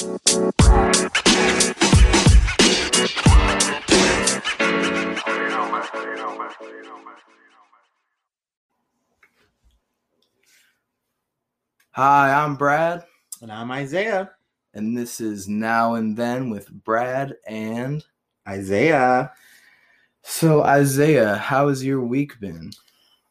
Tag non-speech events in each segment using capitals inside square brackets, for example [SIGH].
Hi, I'm Brad, And I'm Isaiah. and this is Now and Then with Brad and. Isaiah. So, Isaiah, how has your week been?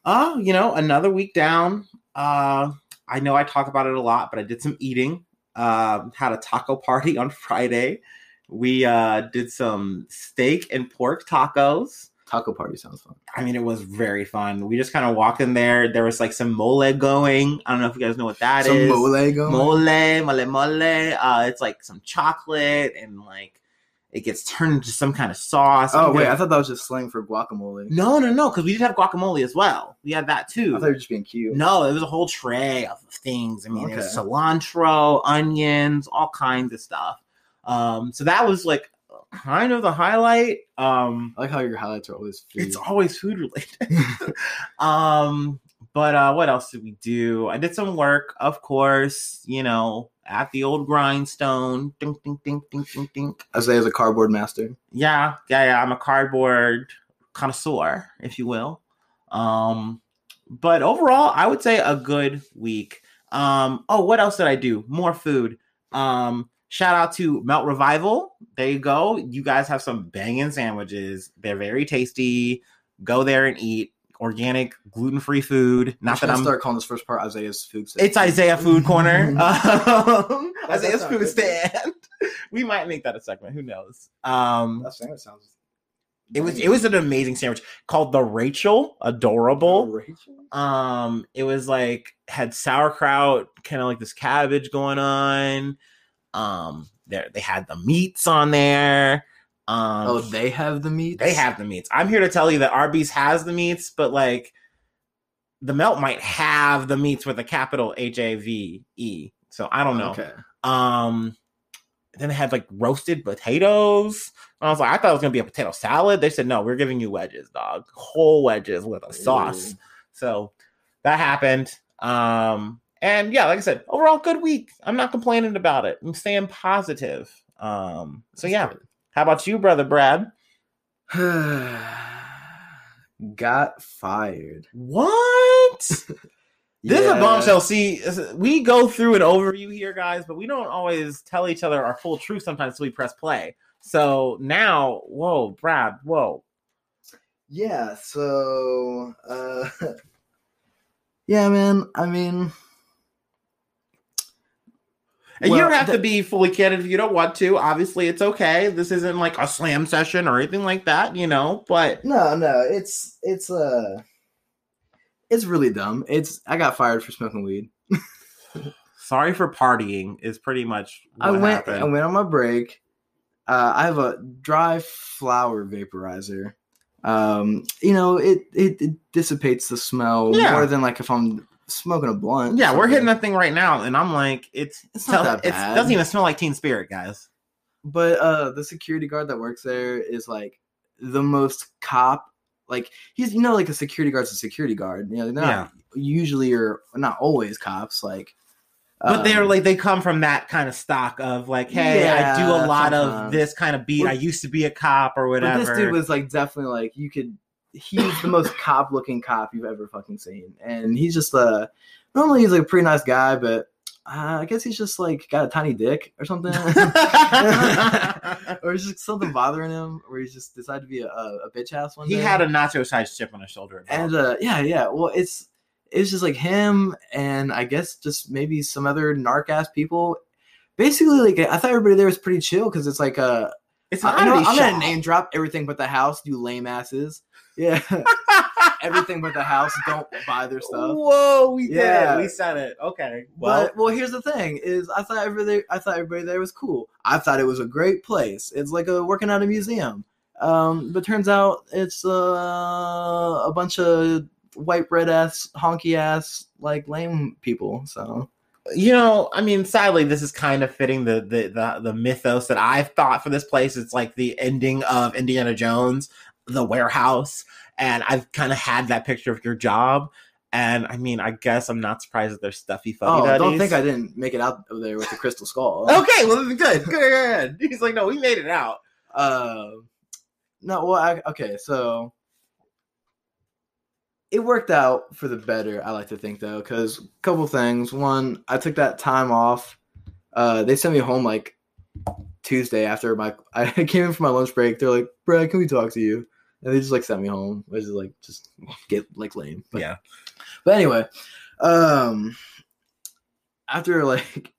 Oh, you know, another week down. Uh, I know I talk about it a lot, but I did some eating. Uh, had a taco party on Friday. We uh, did some steak and pork tacos. Taco party sounds fun. I mean, it was very fun. We just kind of walked in there. There was like some mole going. I don't know if you guys know what that is. Some mole going? mole, mole, mole. Uh, it's like some chocolate and like it gets turned into some kind of sauce. Oh, wait, I thought that was just slang for guacamole. no, no, no, because we did have guacamole as well. We had that too. I thought you were just being cute. no, it was a whole tray of things. I mean, it was cilantro, onions, all kinds of stuff. Um, so that was like kind of the highlight. Um, I like how your highlights are always food. it's always food related. [LAUGHS] um, but uh, what else did we do? I did some work, of course. You know, at the old grindstone. Ding, ding, ding, ding, ding, ding. Isaiah's a cardboard master. Yeah, yeah, yeah. I'm a cardboard connoisseur, if you will. Um, but overall, I would say a good week. Um, oh, what else did I do? More food. Um, shout out to Melt Revival. There you go. You guys have some banging sandwiches. They're very tasty. Go there and eat organic, gluten free food. Not that I'm. start calling this first part Isaiah's food. section. It's Isaiah Food Corner. [LAUGHS] um, Isaiah's Food good. stand. [LAUGHS] we might make that a segment. Who knows? Um, That sandwich sounds. it was it was an amazing sandwich called the Rachel, adorable. Rachel? Um, it was like had sauerkraut, kind of like this cabbage going on. Um, there they had the meats on there. Um, Oh, they have the meat. they have the meats. I'm here to tell you that Arby's has the meats, but like the melt might have the meats with a capital H A V E. So I don't know. Okay. Um, then they had like roasted potatoes. I was like, I thought it was gonna be a potato salad. They said, no, we're giving you wedges, dog, whole wedges with a sauce. Ooh. So that happened. Um, and yeah, like I said, overall good week. I'm not complaining about it. I'm staying positive. Um, so yeah, how about you, brother Brad? [SIGHS] Got fired. What? [LAUGHS] This is a bombshell. See, we go through an overview here, guys, but we don't always tell each other our full truth sometimes till we press play. So now, whoa, Brad, whoa. Yeah, so uh [LAUGHS] Yeah, man. I mean And you don't have to be fully candid if you don't want to. Obviously, it's okay. This isn't like a slam session or anything like that, you know. But no, no, it's it's uh it's really dumb. It's I got fired for smoking weed. [LAUGHS] sorry for partying is pretty much what I went happened. I went on my break. Uh, I have a dry flower vaporizer. Um, you know, it, it it dissipates the smell Yeah. more than like if I'm smoking a blunt. yeah, we're hitting that thing right now, and I'm like, it's It's not that it bad. doesn't even smell like Teen Spirit, guys. but uh the security guard that works there is like the most cop like he's you know like a security guard's a security guard you know not usually or not always cops like But um, they're like they come from that kind of stock of like, hey, I do a Yeah, lot of this kind of beat. Well- I used to be a cop or whatever. this dude was like definitely like you could he's the most cop looking cop you've ever fucking seen and he's just a normally he's like a pretty nice guy but uh, I guess he's just like got a tiny dick or something, [LAUGHS] [LAUGHS] or it's just something bothering him, or he's just decided to be a, a, bitch ass one he day. had a nacho sized chip on his shoulder. and uh yeah yeah well it's it's just like him and i guess just maybe some other narc ass people basically like i thought everybody there was pretty chill because it's like a. it's I, an I i'm gonna name drop everything but the house you lame asses yeah [LAUGHS] everything but the house don't buy their stuff Whoa, we Yeah. did. it. We said it. Okay. Well, but well here's the thing is i thought everybody i thought everybody there was cool i thought it was a great place it's like a working at a museum um but turns out it's uh, a bunch of white bread ass honky ass like lame people so you know, I mean, sadly, this is kind of fitting the, the the the mythos that I've thought for this place. It's like the ending of Indiana Jones, the warehouse, and I've kind of had that picture of your job. And I mean, I guess I'm not surprised that they're stuffy fuddy Oh, don't think I didn't make it out of there with the crystal skull. [LAUGHS] Okay, well, good, good, good. [LAUGHS] He's like, no, we made it out. Uh, no, well, I, okay, so it worked out for the better. I like to think though, because a couple things. One, I took that time off. Uh, they sent me home like Tuesday after my [LAUGHS] I came in for my lunch break. They're like, "Brad, can we talk to you?" And they just like sent me home, which is like just get like lame. But, Yeah. But anyway, um, after like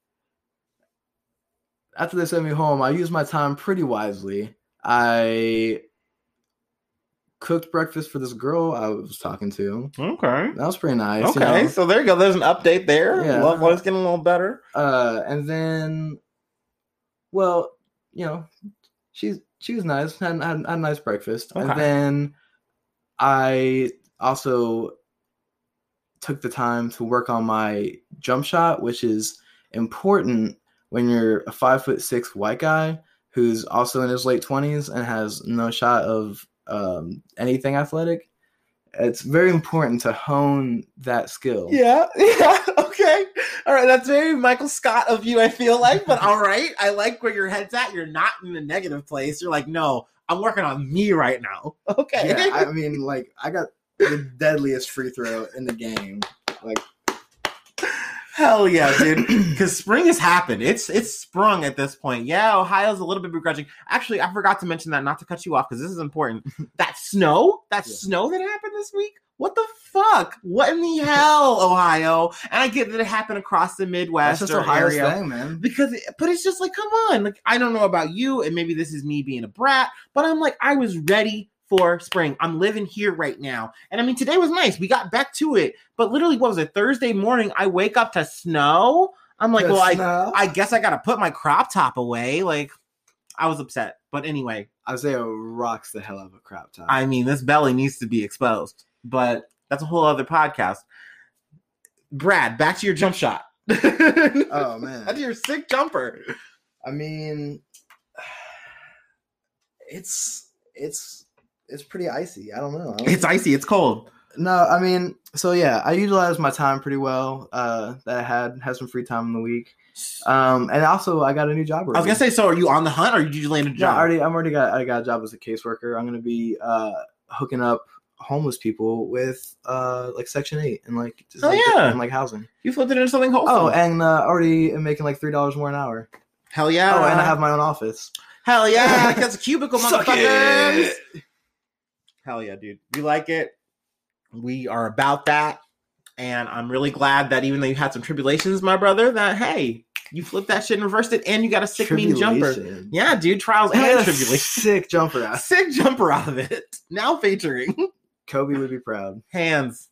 after they sent me home, I used my time pretty wisely. I cooked breakfast for this girl I was talking to. Okay. That was pretty nice. you Okay, know? so there you go. There's an update there. Yeah. Love life getting a little better. Uh, and then, well, you know, she's she was nice. Had, had, had a nice breakfast, Okay. and then I also took the time to work on my jump shot, which is important when you're a five foot six white guy who's also in his late twenties and has no shot of um, anything athletic. It's very important to hone that skill. Yeah, [LAUGHS] yeah, okay. All right, that's very Michael Scott of you, I feel like, but all right. I like where your head's at. You're not in a negative place. You're like, no, I'm working on me right now. [LAUGHS] Okay. Yeah, I mean, like I got the deadliest free throw in the game. Like, Hell yeah, dude. Because spring has happened. It's it's sprung at this point. Yeah, Ohio's a little bit begrudging. Actually, I forgot to mention that, not to cut you off, because this is important. [LAUGHS] that snow, that Yeah. snow that happened this week. What the fuck? What in the hell, Ohio? And I get that it happened across the that's Midwest just or Ohio's area. thing, man. because but it's just like come on like i don't know about you and maybe this is me being a brat but i'm like i was ready for spring i'm living here right now and i mean today was nice we got back to it but literally what was it thursday morning i wake up to snow i'm like The well i i guess i gotta put my crop top away like i was upset but anyway Isaiah oh, rocks the hell out of a crop top. i mean this belly needs to be exposed but that's a whole other podcast brad back to your jump shot [LAUGHS] oh man, That's your sick jumper. I mean, it's it's it's pretty icy. I don't know. I don't- It's icy. It's cold. no, I mean, so yeah, I utilized my time pretty well. Uh, that I had had some free time in the week. Um, and also I got a new job. I was gonna say, so are you on the hunt or did you land a job? I already I'm already got I got a job as a caseworker. I'm gonna be uh hooking up homeless people with uh like Section Eight and like just Oh, like, yeah. and like housing. you flipped it into something hopeful. Oh, and uh, already am making like three dollars more an hour. hell yeah! Oh, and I have my own office. hell yeah! [LAUGHS] That's a cubicle, Suck motherfuckers. Hell yeah, dude. We like it. We are about that, and I'm really glad that even though you had some tribulations, my brother, that hey, you flipped that shit and reversed it, and you got a sick mean jumper. Yeah, dude. Trials And and got tribulations. sick jumper out. [LAUGHS] Sick jumper out of it. Now featuring. Kobe would be proud. hands.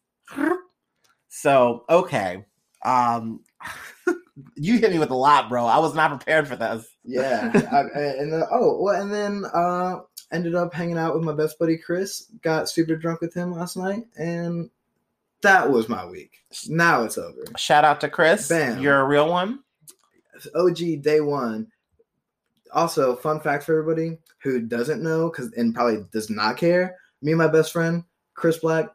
So okay, um, [LAUGHS] you hit me with a lot, bro. I was not prepared for this. Yeah, [LAUGHS] I, and then, oh well, and then uh, ended up hanging out with my best buddy Chris. Got super drunk with him last night, and that was my week. Now it's over. Shout out to Chris. Bam. You're a real one. OG day one. Also, fun fact for everybody who doesn't know, because and probably does not care. Me and my best friend Chris Black,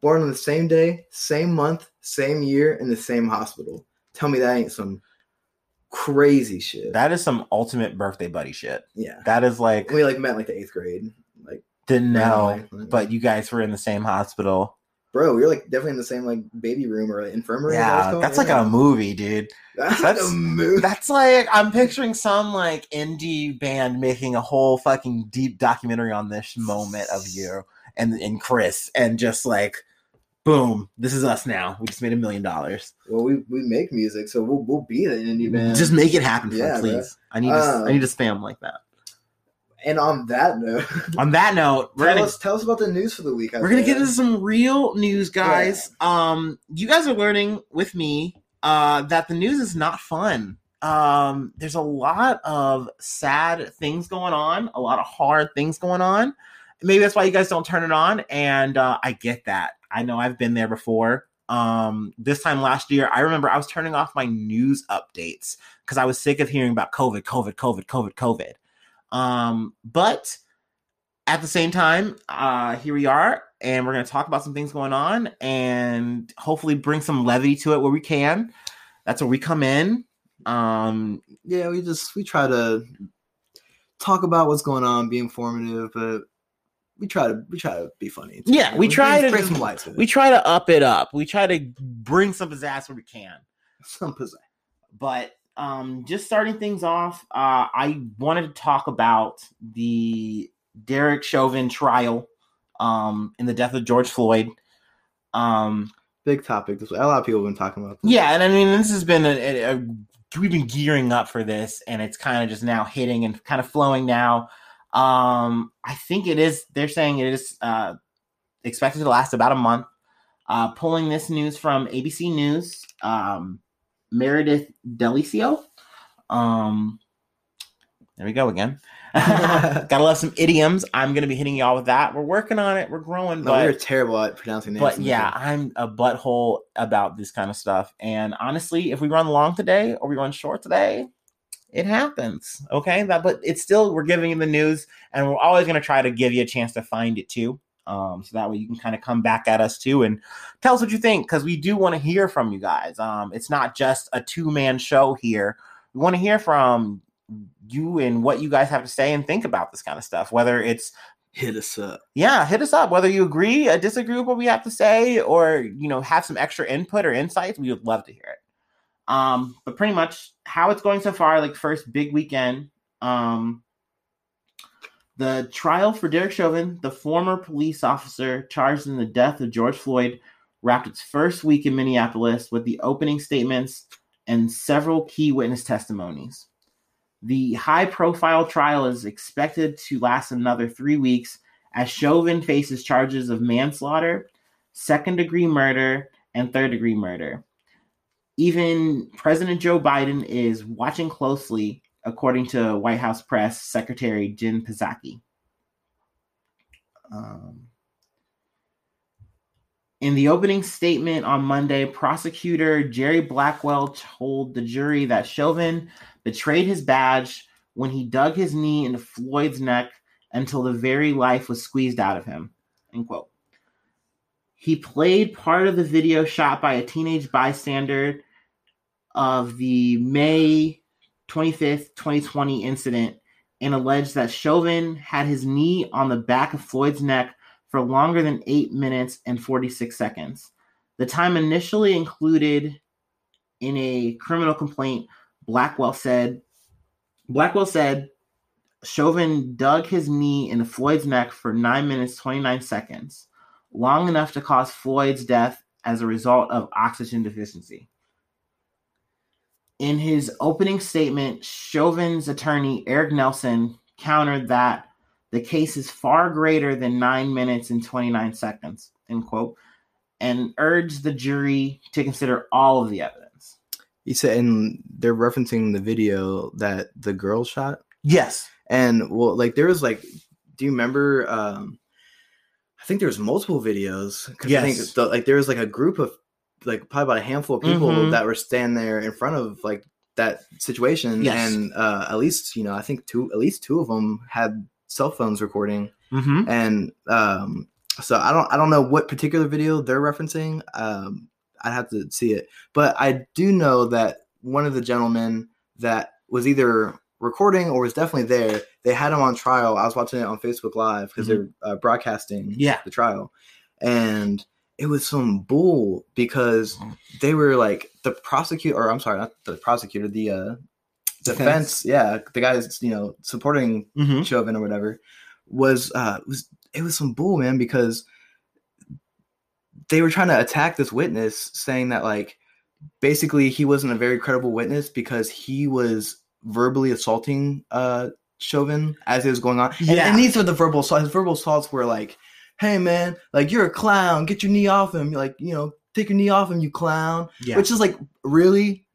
born on the same day, same month, same year, in the same hospital. Tell me that ain't some crazy shit. That is some ultimate birthday buddy shit. yeah, That is like we like met like the eighth grade. Like, didn't know, but you guys were in the same hospital. bro, we were like definitely in the same like baby room or like, infirmary. is that what it's Yeah, that's like a movie, dude. [LAUGHS] that's, that's- like a movie. That's like I'm picturing some like indie band making a whole fucking deep documentary on this moment of you and and Chris and just like boom, this is us now. We just made a million dollars. well, we, we make music, so we'll we'll be the indie band. Just make it happen, Yeah, yeah, bro. please. I need to, I need to spam like that. and on that note, [LAUGHS] On that note, we're tell gonna us tell us about the news for the week. we're gonna get into some real news, guys. Um, you guys are learning with me uh that the news is not fun. Um, there's a lot of sad things going on, a lot of hard things going on. Maybe that's why you guys don't turn it on, and uh, I get that. I know I've been there before. Um, this time last year, I remember I was turning off my news updates because I was sick of hearing about COVID, COVID, COVID, COVID, COVID. Um, but at the same time, uh, here we are, and we're going to talk about some things going on, and hopefully bring some levity to it where we can. That's where we come in. Um, yeah, we just we try to talk about what's going on, be informative, but we try to we try to be funny. too. Yeah, we try to- bring some light to it. we try to up it up. We try to bring some pizzazz where we can. some pizzazz. but um just starting things off uh i wanted to talk about the derek chauvin trial um in the death of george floyd um Big topic. This a lot of people have been talking about. This. yeah and i mean this has been a, a, a we've been gearing up for this and it's kind of just now hitting and kind of flowing now um i think it is they're saying it is uh expected to last about a month uh pulling this news from abc news um meredith deliso um there we go again [LAUGHS] gotta love some idioms i'm gonna be hitting y'all with that we're working on it we're growing No, but we're terrible at pronouncing names. but yeah. I'm a butthole about this kind of stuff. And honestly, if we run long today or we run short today, it happens. Okay. That but it's still we're giving you the news and we're always gonna try to give you a chance to find it too. Um, so that way you can kind of come back at us too and tell us what you think because we do want to hear from you guys. Um, it's not just a two-man show here. We want to hear from you and what you guys have to say and think about this kind of stuff, whether it's hit us up. yeah, hit us up. Whether you agree, or disagree with what we have to say, or you know, have some extra input or insights, we would love to hear it. Um, but pretty much how it's going so far, like first big weekend. Um, the trial for Derek Chauvin, the former police officer charged in the death of George Floyd, wrapped its first week in Minneapolis with the opening statements and several key witness testimonies. The high profile trial is expected to last another three weeks as Chauvin faces charges of manslaughter, second degree murder, and third degree murder. Even President Joe Biden is watching closely, according to White House press secretary Jen Psaki. Um, in the opening statement on Monday, prosecutor Jerry Blackwell told the jury that Chauvin betrayed his badge when he dug his knee into Floyd's neck until the very life was squeezed out of him. End quote. He played part of the video shot by a teenage bystander of the May 25th, 2020 incident and alleged that Chauvin had his knee on the back of Floyd's neck for longer than 8 minutes and 46 seconds. The time initially included in a criminal complaint, Blackwell said Blackwell said Chauvin dug his knee into Floyd's neck for 9 minutes 29 seconds, long enough to cause Floyd's death as a result of oxygen deficiency. In his opening statement, Chauvin's attorney Eric Nelson countered that the case is far greater than 9 minutes and 29 seconds, end quote, and urged the jury to consider all of the evidence. He said, and they're referencing the video that the girl shot. Yes. And well, like there was like, do you remember? um I think there was multiple videos. 'cause I think Yes. the, like there was like a group of like probably about a handful of people Mhm. that were standing there in front of like that situation, Yes. and uh at least you know I think two at least two of them had cell phones recording, Mm-hmm. and um so I don't I don't know what particular video they're referencing. Um, I'd have to see it, but I do know that one of the gentlemen that was either recording or was definitely there. They had him on trial. I was watching it on Facebook Live because they're uh, broadcasting Yeah. the trial, and it was some bull because they were like the prosecutor, or I'm sorry, not the prosecutor, the uh, defense. Yeah, the guys you know supporting Mm-hmm. Chauvin or whatever was uh was it was some bull man because they were trying to attack this witness saying that like basically he wasn't a very credible witness because he was verbally assaulting uh Chauvin as it was going on. And- Yeah. And, these are the verbal assaults. His verbal assaults were like, hey man, like you're a clown, get your knee off him. Like, you know, take your knee off him, you clown. Yeah. Which is like really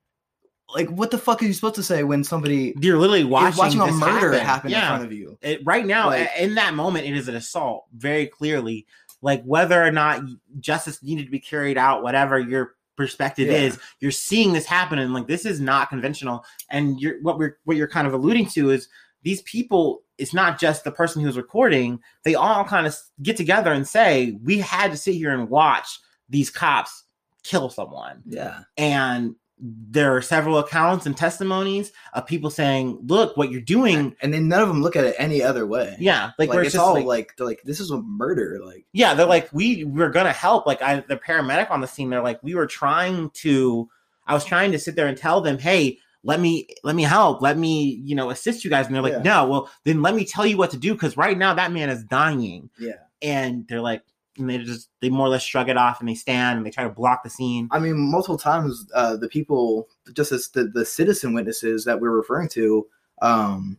like what the fuck are you supposed to say when somebody you're literally watching, watching a murder happen, happen Yeah. in front of you? It, right now, Like- in that moment, it is an assault. Very clearly, like whether or not justice needed to be carried out, whatever your perspective Yeah. is, you're seeing this happen, and like this is not conventional. And you're what we're what you're kind of alluding to is these people, it's not just the person who's recording. They all kind of get together and say, we had to sit here and watch these cops kill someone. Yeah. And there are several accounts and testimonies of people saying, look, what you're doing. And then none of them look at it any other way. Yeah. Like, Like, it's just all like, like, they're like this is a murder. Like yeah, they're like, we we're gonna help. Like I the paramedic on the scene, they're like, we were trying to I was trying to sit there and tell them, hey, let me let me help, let me, you know, assist you guys. And they're like, Yeah. no, well, then let me tell you what to do, because right now that man is dying. yeah. And they're like, and they just they more or less shrug it off and they stand and they try to block the scene. I mean, multiple times, uh, the people, just as the, the citizen witnesses that we're referring to, um,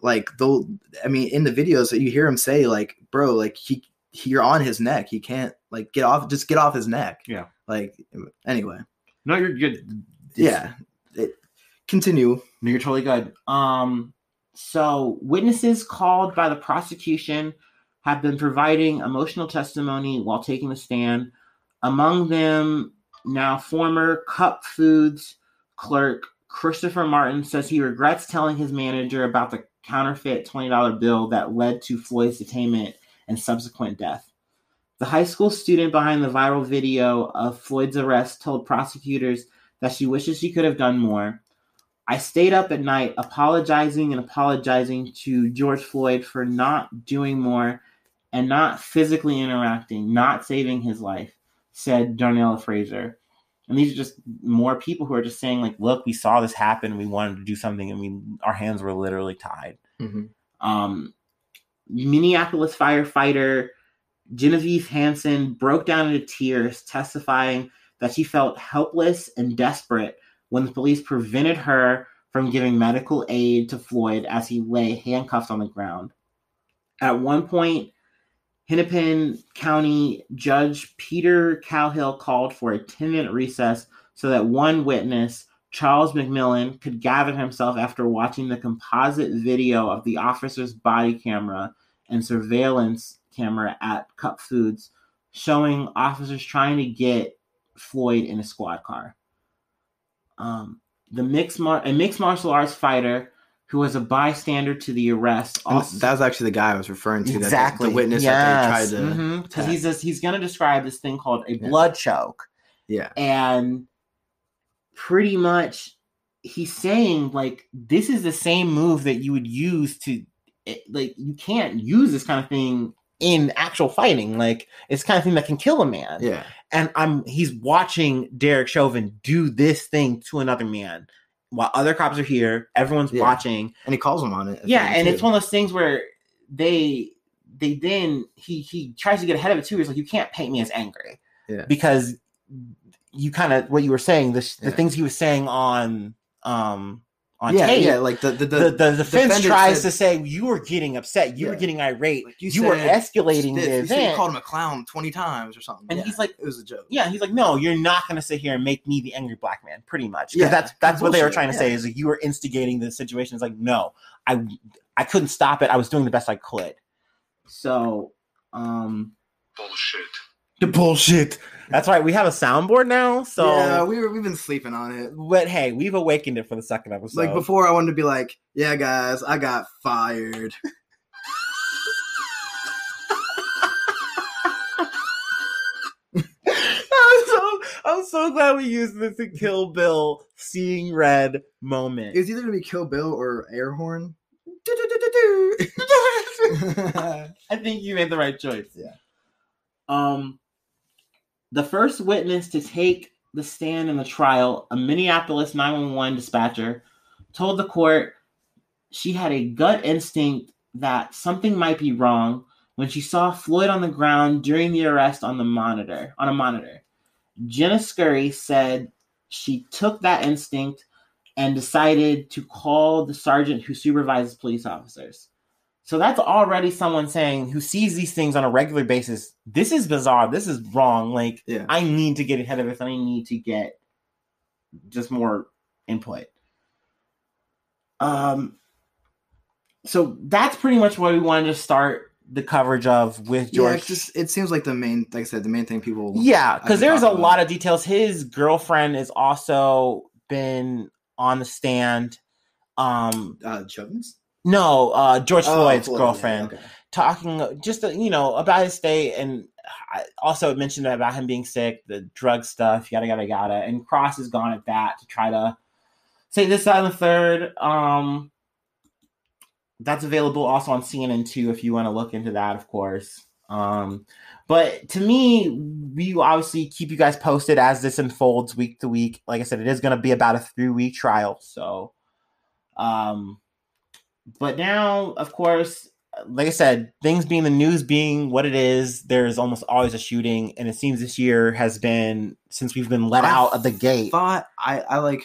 like they'll, I mean, in the videos that you hear him say, like, bro, like he, he, you're on his neck. He can't like get off, just get off his neck. Yeah. Like, anyway, No, you're good. yeah. It, continue. No, you're totally good. Um, so witnesses called by the prosecution have been providing emotional testimony while taking the stand. Among them, now former Cup Foods clerk Christopher Martin says he regrets telling his manager about the counterfeit $20 bill that led to Floyd's detainment and subsequent death. The high school student behind the viral video of Floyd's arrest told prosecutors that she wishes she could have done more. I stayed up at night apologizing and apologizing to George Floyd for not doing more and not physically interacting, not saving his life, said Darnella Frazier. And these are just more people who are just saying, like, look, we saw this happen, we wanted to do something, and we our hands were literally tied. Mm-hmm. Um, Minneapolis firefighter Genevieve Hansen broke down into tears, testifying that she felt helpless and desperate when the police prevented her from giving medical aid to Floyd as he lay handcuffed on the ground. At one point, Hennepin County Judge Peter Cowhill called for a 10 minute recess so that one witness, Charles McMillan, could gather himself after watching the composite video of the officer's body camera and surveillance camera at Cup Foods showing officers trying to get Floyd in a squad car. Um, the mixed mar- a mixed martial arts fighter who was a bystander to the arrest. Also, that was actually the guy I was referring to. exactly That the, the witness that they tried to. because attack. he's just, he's going to describe this thing called a Yeah. blood choke, Yeah. and pretty much he's saying like this is the same move that you would use to like you can't use this kind of thing in actual fighting like it's the kind of thing that can kill a man Yeah. And i'm he's watching derek chauvin do this thing to another man while other cops are here everyone's Yeah. watching And he calls him on it. yeah and too. it's one of those things where they they then he he tries to get ahead of it too he's like you can't paint me as angry Yeah. because you kind of what you were saying the, the Yeah. things he was saying on um on yeah, tape yeah, like the the, the, the, the, defense tries said- to say you were getting upset you were getting irate Like, you, you were escalating stiff. the You said you called him a clown twenty times or something. and Yeah. he's like it was a joke. yeah he's like no you're not going to sit here and make me the angry black man pretty much 'Cause Yeah, that's that's what they were trying to say is like you were instigating the situation it's like no i i couldn't stop it i was doing the best i could so um Bullshit. the bullshit that's right we have a soundboard now so yeah, we were we've been sleeping on it. but hey we've awakened it for the second episode Like before, I wanted to be like, "Yeah, guys, I got fired." [LAUGHS] I'm so I'm so glad we used this to Kill Bill seeing red moment. It was either gonna be Kill Bill or Air Horn. [LAUGHS] [LAUGHS] I think you made the right choice. Yeah. Um, the first witness to take the stand in the trial, a Minneapolis 911 dispatcher, told the court she had a gut instinct that something might be wrong when she saw Floyd on the ground during the arrest on the monitor on a monitor. Jenna Scurry said she took that instinct and decided to call the sergeant who supervises police officers. So that's already someone saying who sees these things on a regular basis. This is bizarre. This is wrong. Like yeah, I need to get ahead of this. I need to get just more input. Um, so that's pretty much what we wanted to start the coverage of with yeah. George. It's just, it seems like the main, like I said, the main thing people. Yeah, because there's a about. lot of details. His girlfriend has also been on the stand. Um, Uh, Chauvin's. No, uh, George Oh, Floyd's Floyd, yeah, girlfriend. okay. talking just uh, you know about his state and I also mentioned about him being sick the drug stuff yada yada yada and cross has gone at that to try to say this side and the third um that's available also on CNN too if you want to look into that of course um but to me we obviously keep you guys posted as this unfolds week to week like i said it is going to be about a three week trial so um but now of course like I said, things being the news being what it is, there's almost always a shooting, and it seems this year has been since we've been let I out of the gate. Thought I, I like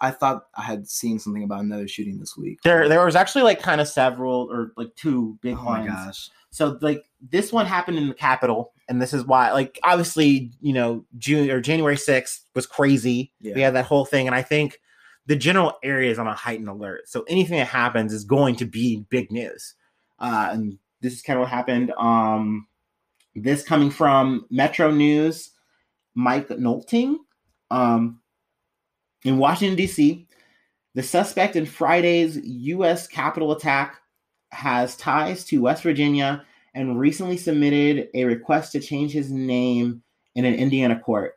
I thought I had seen something about another shooting this week. There, there was actually like kind of several or like two big oh my ones. gosh. So like this one happened in the Capitol, and this is why like obviously you know June or January sixth was crazy. Yeah. We had that whole thing, and I think the general area is on a heightened alert. So anything that happens is going to be big news. Uh, and this is kind of what happened. Um, this coming from Metro News, Mike Nolting. Um, in Washington, D.C., the suspect in Friday's U.S. Capitol attack has ties to West Virginia and recently submitted a request to change his name in an Indiana court.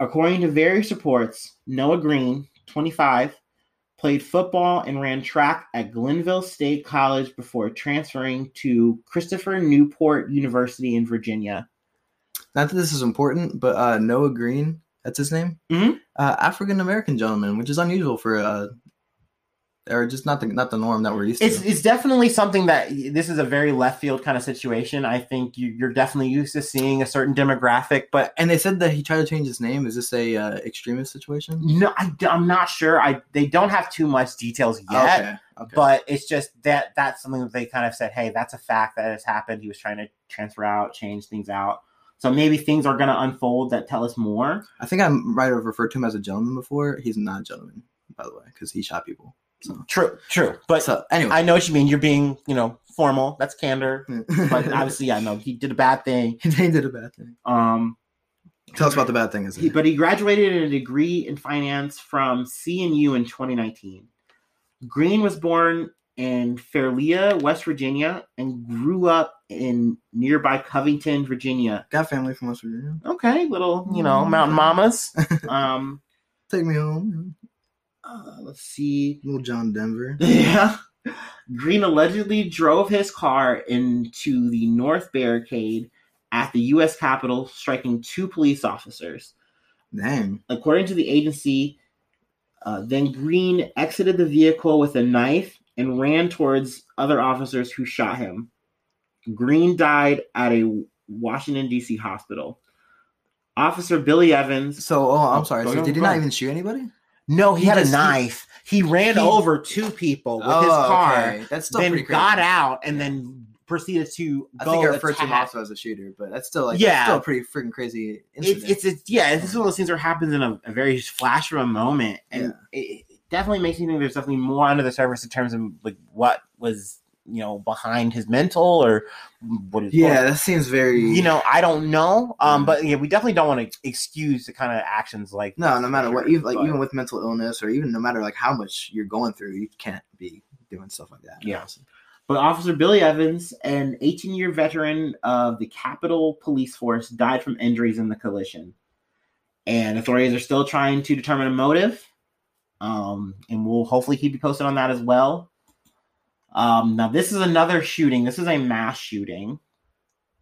According to various reports, Noah Green, 25, played football and ran track at Glenville State College before transferring to Christopher Newport University in Virginia. Not that this is important, but uh, Noah Green, that's his name. Mhm. Uh, African American gentleman, which is unusual for uh, or just not the not the norm that we're used It's to. it's definitely something that this is a very left field kind of situation. I think you, you're definitely used to seeing a certain demographic, but and they said that he tried to change his name. Is this a uh, extremist situation? no, I, am not sure. I they don't have too much details yet. Okay. Okay. but it's just that that's something that they kind of said hey that's a fact that has happened he was trying to transfer out change things out so maybe things are going to unfold that tell us more I think I might have referred to him as a gentleman before. He's not a gentleman, by the way, because he shot people. So, true true. But so anyway, i know what you mean. You're being you know formal. That's candor. [LAUGHS] But obviously i know he did a bad thing. He did a bad thing. um Tell us about the bad thing. Is he, but he graduated in a degree in finance from cnu in 2019 green was born in fairlea west virginia and grew up in nearby covington virginia. Got family from West Virginia. Okay, little, you know, mountain mamas. [LAUGHS] Um, Take me home, uh, let's see. little John Denver. [LAUGHS] Yeah. Green allegedly drove his car into the north barricade at the U.S. Capitol, striking two police officers. Dang. According to the agency, uh, then Green exited the vehicle with a knife and ran towards other officers who shot him. Green died at a Washington, D.C. hospital. Officer Billy Evans So, oh, I'm Oh, sorry. So, did he not even shoot anybody? No, he, He had just- a knife. He, ran he- over two people with his Oh, car, okay. That's still then pretty crazy. got out, and then proceeded to I go think I referred to him also as a shooter, but that's still like Yeah. yeah, still a pretty freaking crazy incident. it's it's yeah, this is one of those things where it happens in a, a very flash of a moment, and it, it definitely makes me think there's definitely more under the surface in terms of like what was you know behind his mental or what is yeah, that seems very. you know I don't know, um, Yeah. but yeah, we definitely don't want to excuse the kind of actions like no, no for matter what, sure, even like but- even with mental illness or even no matter like how much you're going through, you can't be doing stuff like that. Yeah. But Officer Billy Evans, an 18 year veteran of the Capitol Police Force, died from injuries in the collision. And authorities are still trying to determine a motive. Um, and we'll hopefully keep you posted on that as well. Um, now, this is another shooting. This is a mass shooting.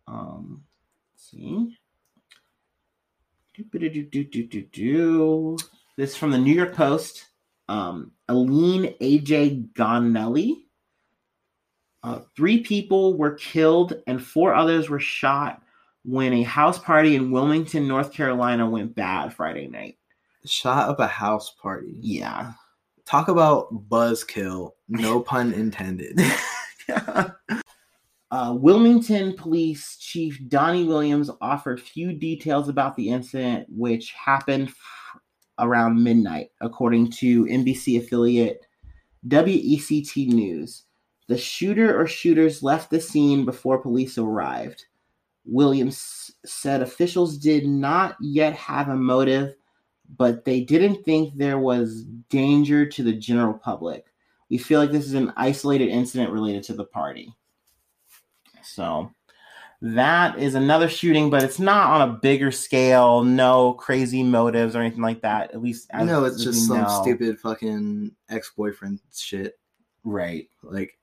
Um, let's see. This is from the New York Post. Um, Aline AJ Gonelli. Uh, three people were killed and four others were shot when a house party in Wilmington, North Carolina went bad Friday night. Shot up a house party. Yeah. Talk about buzzkill. [LAUGHS] No pun intended. [LAUGHS] uh, Wilmington Police Chief Donnie Williams offered few details about the incident, which happened f- around midnight, according to NBC affiliate WECT News. The shooter or shooters left the scene before police arrived. Williams said officials did not yet have a motive, but they didn't think there was danger to the general public. We feel like this is an isolated incident related to the party. So that is another shooting, but it's not on a bigger scale. No crazy motives or anything like that. At least, You know, it's just some know. stupid fucking ex boyfriend shit. Right. Like,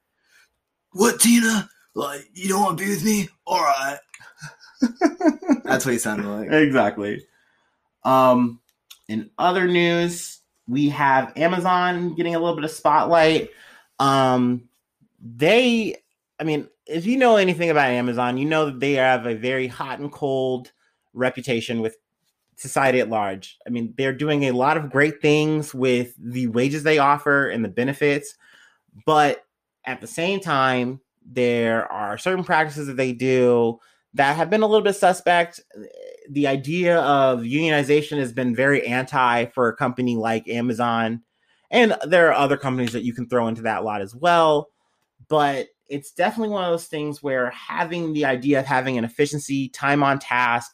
what, Tina? Like, you don't want to be with me? All right. [LAUGHS] That's what he sounded like. exactly. Um, in other news, we have Amazon getting a little bit of spotlight. Um, they, I mean, if you know anything about Amazon, you know that they have a very hot and cold reputation with society at large. I mean, they're doing a lot of great things with the wages they offer and the benefits, but at the same time, there are certain practices that they do that have been a little bit suspect. The idea of unionization has been very anti for a company like Amazon. And there are other companies that you can throw into that lot as well. But it's definitely one of those things where having the idea of having an efficiency, time on task,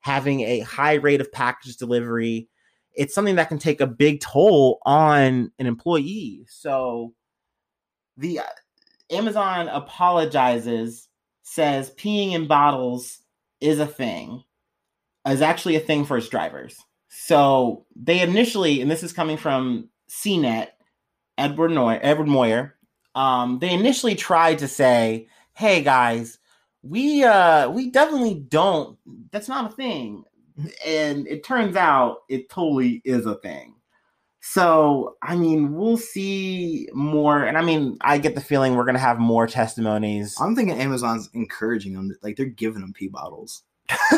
having a high rate of package delivery, it's something that can take a big toll on an employee. So the uh, Amazon apologizes, says peeing in bottles is a thing, is actually a thing for its drivers. So they initially, and this is coming from CNET, Edward Noy, Edward Moyer, um, they initially tried to say, "Hey guys, we uh we definitely don't. That's not a thing." And it turns out it totally is a thing. So, I mean, we'll see more. And I mean, I get the feeling we're going to have more testimonies. I'm thinking Amazon's encouraging them. Like, they're giving them pee bottles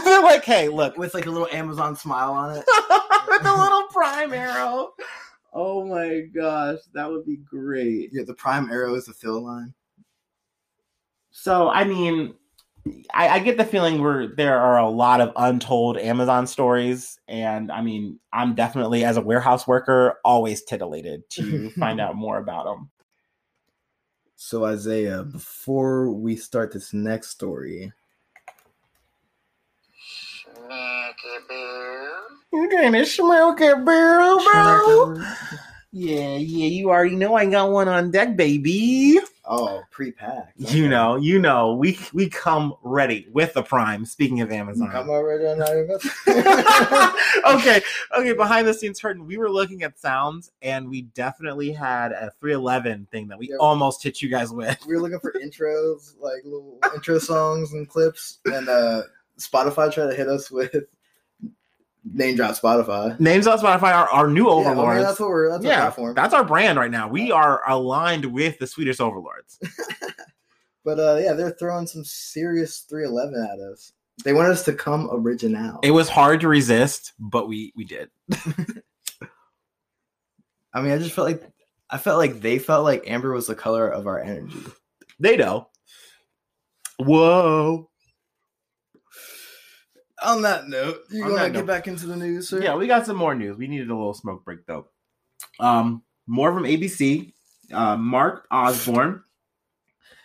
They're like, hey, look, with like a little Amazon smile on it. [LAUGHS] with a little prime arrow. Oh my gosh, that would be great. Yeah, the prime arrow is the fill line. So, I mean, I, I get the feeling we're there are a lot of untold Amazon stories, and I mean, I'm definitely as a warehouse worker always titillated to [LAUGHS] find out more about them. So, Isaiah, before we start this next story, Sneaky Boo. You gonna smoke it, bro, bro? Yeah, yeah, you already know I got one on deck, baby. oh, pre-packed. You know, you know, we we come ready with the prime. Speaking of Amazon. Come already on [LAUGHS] okay, okay. Behind the scenes curtain, we were looking at sounds, and we definitely had a 311 thing that we Yeah. almost hit you guys with. we were looking for intros, like little intro songs and clips, and uh Spotify tried to hit us with name drop Spotify. Names on Spotify are our new Yeah, I mean, overlords. that's what we're that's our Yeah, platform. that's our brand right now. We are aligned with the Swedish overlords. [LAUGHS] But uh yeah, they're throwing some serious 311 at us. They want us to come original. It was hard to resist, but we we did. [LAUGHS] I mean, I just felt like I felt like they felt like amber was the color of our energy. They know. Whoa. On that note, you to get note. back into the news, sir? Yeah, we got some more news. We needed a little smoke break though. Um, more from ABC. Uh, Mark Osborne.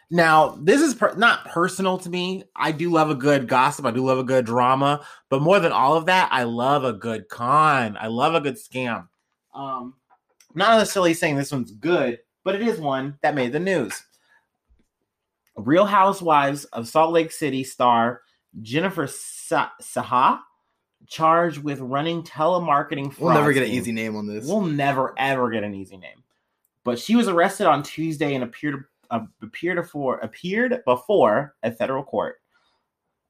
Now, this is per- not personal to me. I do love a good gossip. I do love a good drama, but more than all of that, I love a good con. I love a good scam. Um, not necessarily saying this one's good, but it is one that made the news. Real Housewives of Salt Lake City star Jennifer Saha charged with running telemarketing. We'll never get an easy name on this. We'll never ever get an easy name. But she was arrested on Tuesday and appeared uh, appeared before appeared before a federal court.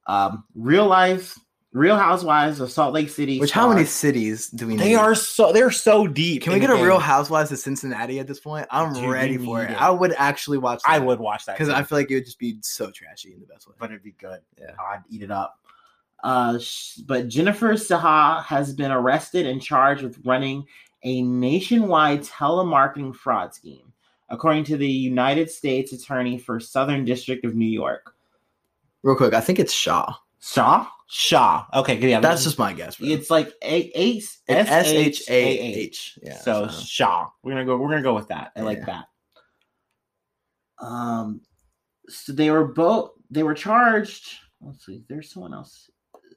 Um, real life, Real Housewives of Salt Lake City. Which how many cities do we need? They are so they're so deep. Can we get a Real. Housewives of Cincinnati at this point? I'm Dude, ready for it. it. I would actually watch. That I would watch that because. I feel like it would just be so trashy in the best way. but it'd be good. Yeah. I'd eat it up. Uh, sh- but Jennifer Saha has been arrested and charged with running a nationwide telemarketing fraud scheme, according to the United States Attorney for Southern District of New York. Real quick, I think it's Shaw. Shaw? Shaw. Okay, yeah. That's just my guess. Bro. it's like a S S H A H. So Shaw. We're gonna go. We're gonna go with that. I like Yeah. that. Um, so they were both. They were charged. Let's see. There's someone else.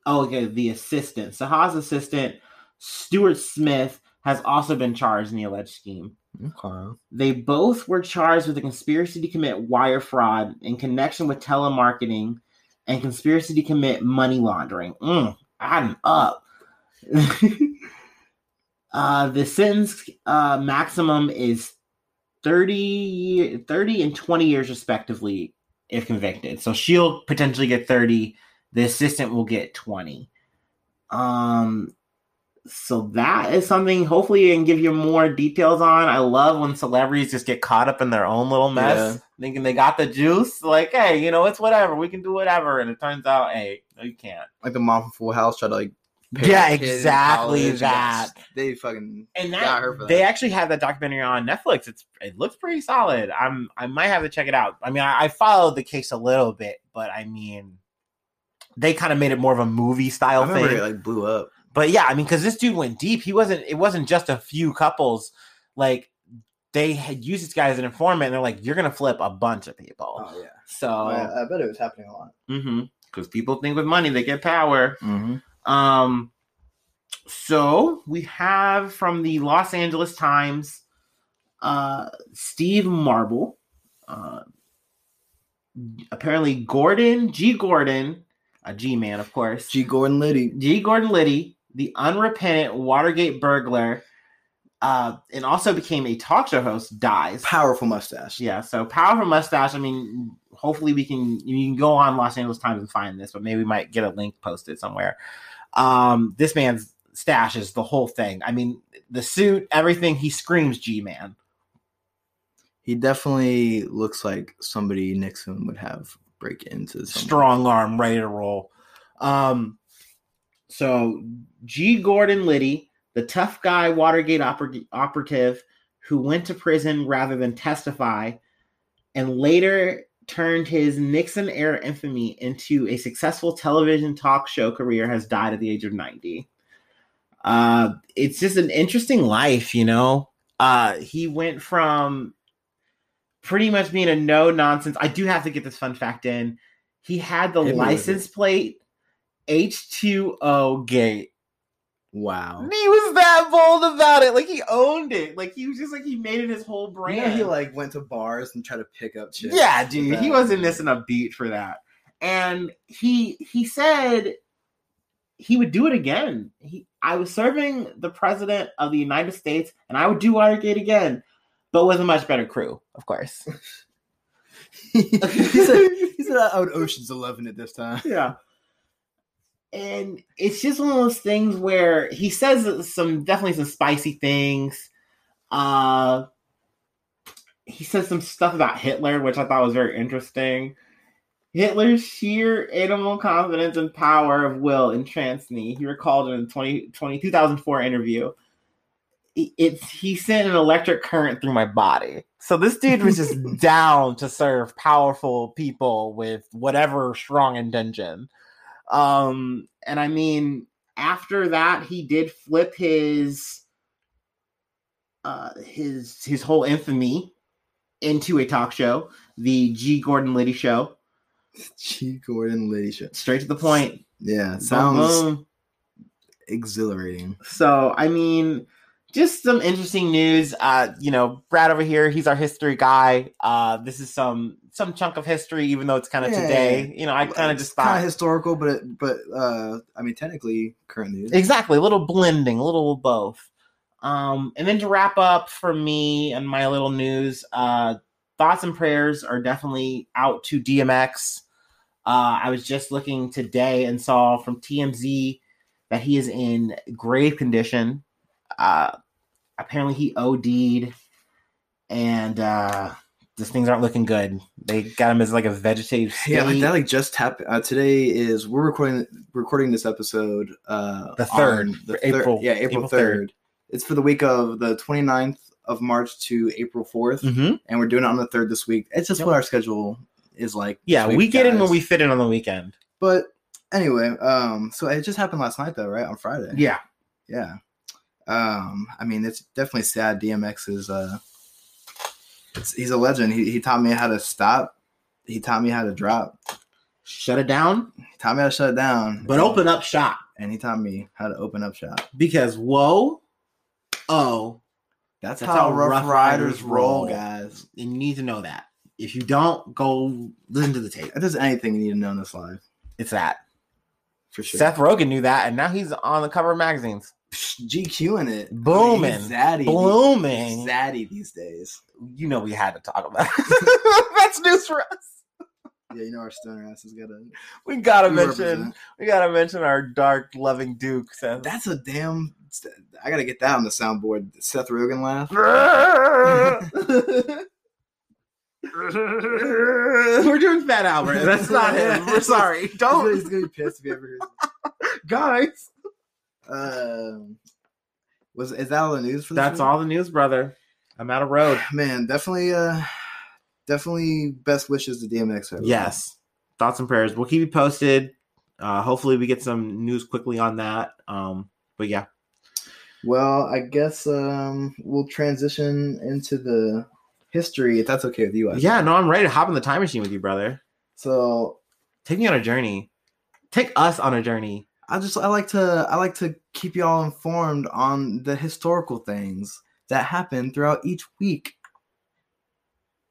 Oh, okay. The assistant, Saha's assistant, Stuart Smith, has also been charged in the alleged scheme. Okay. They both were charged with a conspiracy to commit wire fraud in connection with telemarketing and conspiracy to commit money laundering. Mm, adding up. [LAUGHS] uh, the sentence uh, maximum is 30, 30 and 20 years, respectively, if convicted. So she'll potentially get 30. The assistant will get 20. Um, so that is something hopefully I can give you more details on. I love when celebrities just get caught up in their own little mess, Yeah. thinking they got the juice. Like, hey, you know, it's whatever. We can do whatever. And it turns out, hey, no, you can't. Like the mom from Full House tried to like. Yeah, her kid in exactly that. They fucking And got her that they actually have that documentary on Netflix. It's it looks pretty solid. I'm I might have to check it out. I mean, I, I followed the case a little bit, but I mean, they kind of made it more of a movie style thing. it like blew up. But yeah, I mean, because this dude went deep. He wasn't. It wasn't just a few couples. Like they had used this guy as an informant, and they're like, "You're gonna flip a bunch of people." Oh yeah. So, Oh, yeah. I bet it was happening a lot. because people think with money they get power. Mm-hmm. Um, so we have from the Los Angeles Times, uh, Steve Marble, uh, apparently Gordon G. Gordon, a G man, of course. G. Gordon Liddy. G. Gordon Liddy, the unrepentant Watergate burglar, uh, and also became a talk show host, dies. Powerful mustache. Yeah, so powerful mustache. I mean, hopefully we can you can go on Los Angeles Times and find this, but maybe we might get a link posted somewhere. Um, this man's stash is the whole thing. I mean, the suit, everything. He screams G man. He definitely looks like somebody Nixon would have break into. Someone. strong arm, ready to roll. Um, so G. Gordon Liddy, the tough guy Watergate oper- operative who went to prison rather than testify, and later turned his Nixon era infamy into a successful television talk show career, has died at the age of 90. Uh, it's just an interesting life, you know. Uh, he went from pretty much being a no nonsense. I do have to get this fun fact in. He had the with license plate H2O gate. Wow. He was that bold about it. Like he owned it. Like he was just like he made it his whole brand. know, he like went to bars and tried to pick up chicks. yeah, dude. He wasn't missing a beat for that. And he he said he would do it again. He I was serving the president of the United States and I would do Watergate again, but with a much better crew, of course. [LAUGHS] he said, he said I would Ocean's Eleven at this time. yeah. And it's just one of those things where he says some definitely some spicy things. Uh he says some stuff about Hitler, which I thought was very interesting. Hitler's sheer animal confidence and power of will entranced me. He recalled in a 20, 20 2004 interview. It- It's he sent an electric current through my body. So this dude was just [LAUGHS] down to serve powerful people with whatever strong intention. Um, and I mean, after that, he did flip his uh his his whole infamy into a talk show, the G. Gordon Liddy show. [LAUGHS] G. Gordon Liddy show. Straight to the point. Yeah, sounds exhilarating. So, I mean, just some interesting news. Uh, you know, Brad over here, he's our history guy. Uh, this is some some chunk of history, even though it's kind of Yeah. today. You know, I kind of just kind of historical, but it, but uh, I mean, technically current news. exactly a little blending, a little both. Um, and then to wrap up for me and my little news, uh, thoughts and prayers are definitely out to DMX. Uh, I was just looking today and saw from TMZ that he is in grave condition. Uh, apparently, he OD'd, and uh, these things aren't looking good. They got him as like a vegetative state. Yeah, like that. Like just happened. Uh, today is we're recording recording this episode. Uh, The third, the April- yeah, April third. It's for the week of the 29th of March to April 4th, Mhm. and we're doing it on the third this week. It's just Yep. what our schedule is like. Yeah, we get in when we fit in on the weekend. But anyway, um, so it just happened last night though, right on Friday. Yeah. yeah. Um, I mean, it's definitely sad. DMX is uh, it's, he's a legend. He he taught me how to stop. He taught me how to drop. Shut it down, He taught me how to shut it down. but open up shop and he taught me how to open up shop. because whoa, oh, That's, That's how, how Rough, Rough Riders, Riders roll, roll. guys. And you need to know that. If you don't, go listen to the tape. If there's anything you need to know in this life, It's that. for sure. Seth Rogen knew that, and now he's on the cover of magazines. GQ in it, Booming. He's zaddy, Blooming. He's zaddy these days. You know we had to talk about it. [LAUGHS] That's news for us. Yeah, you know our stoner ass is gonna. We gotta mention we gotta mention our dark loving Duke Seth. That's a damn. I gotta get that on the soundboard. Seth Rogen laugh. [LAUGHS] We're doing Fat Albert. [LAUGHS] That's not him. We're sorry. Don't He's gonna be pissed if he ever hears. guys. Um, was is that all the news for this That's week? all the news, brother. I'm out of road. [SIGHS] Man, definitely. Uh, definitely. Best wishes to DMX. everyone. Yes. Thoughts and prayers. We'll keep you posted. Uh, hopefully we get some news quickly on that. Um, but yeah. Well, I guess um we'll transition into the history if that's okay with you. I Yeah, no, I'm ready to hop in the time machine with you, brother. So Take me on a journey. Take us on a journey. I just I like to I like to keep y'all informed on the historical things that happen throughout each week.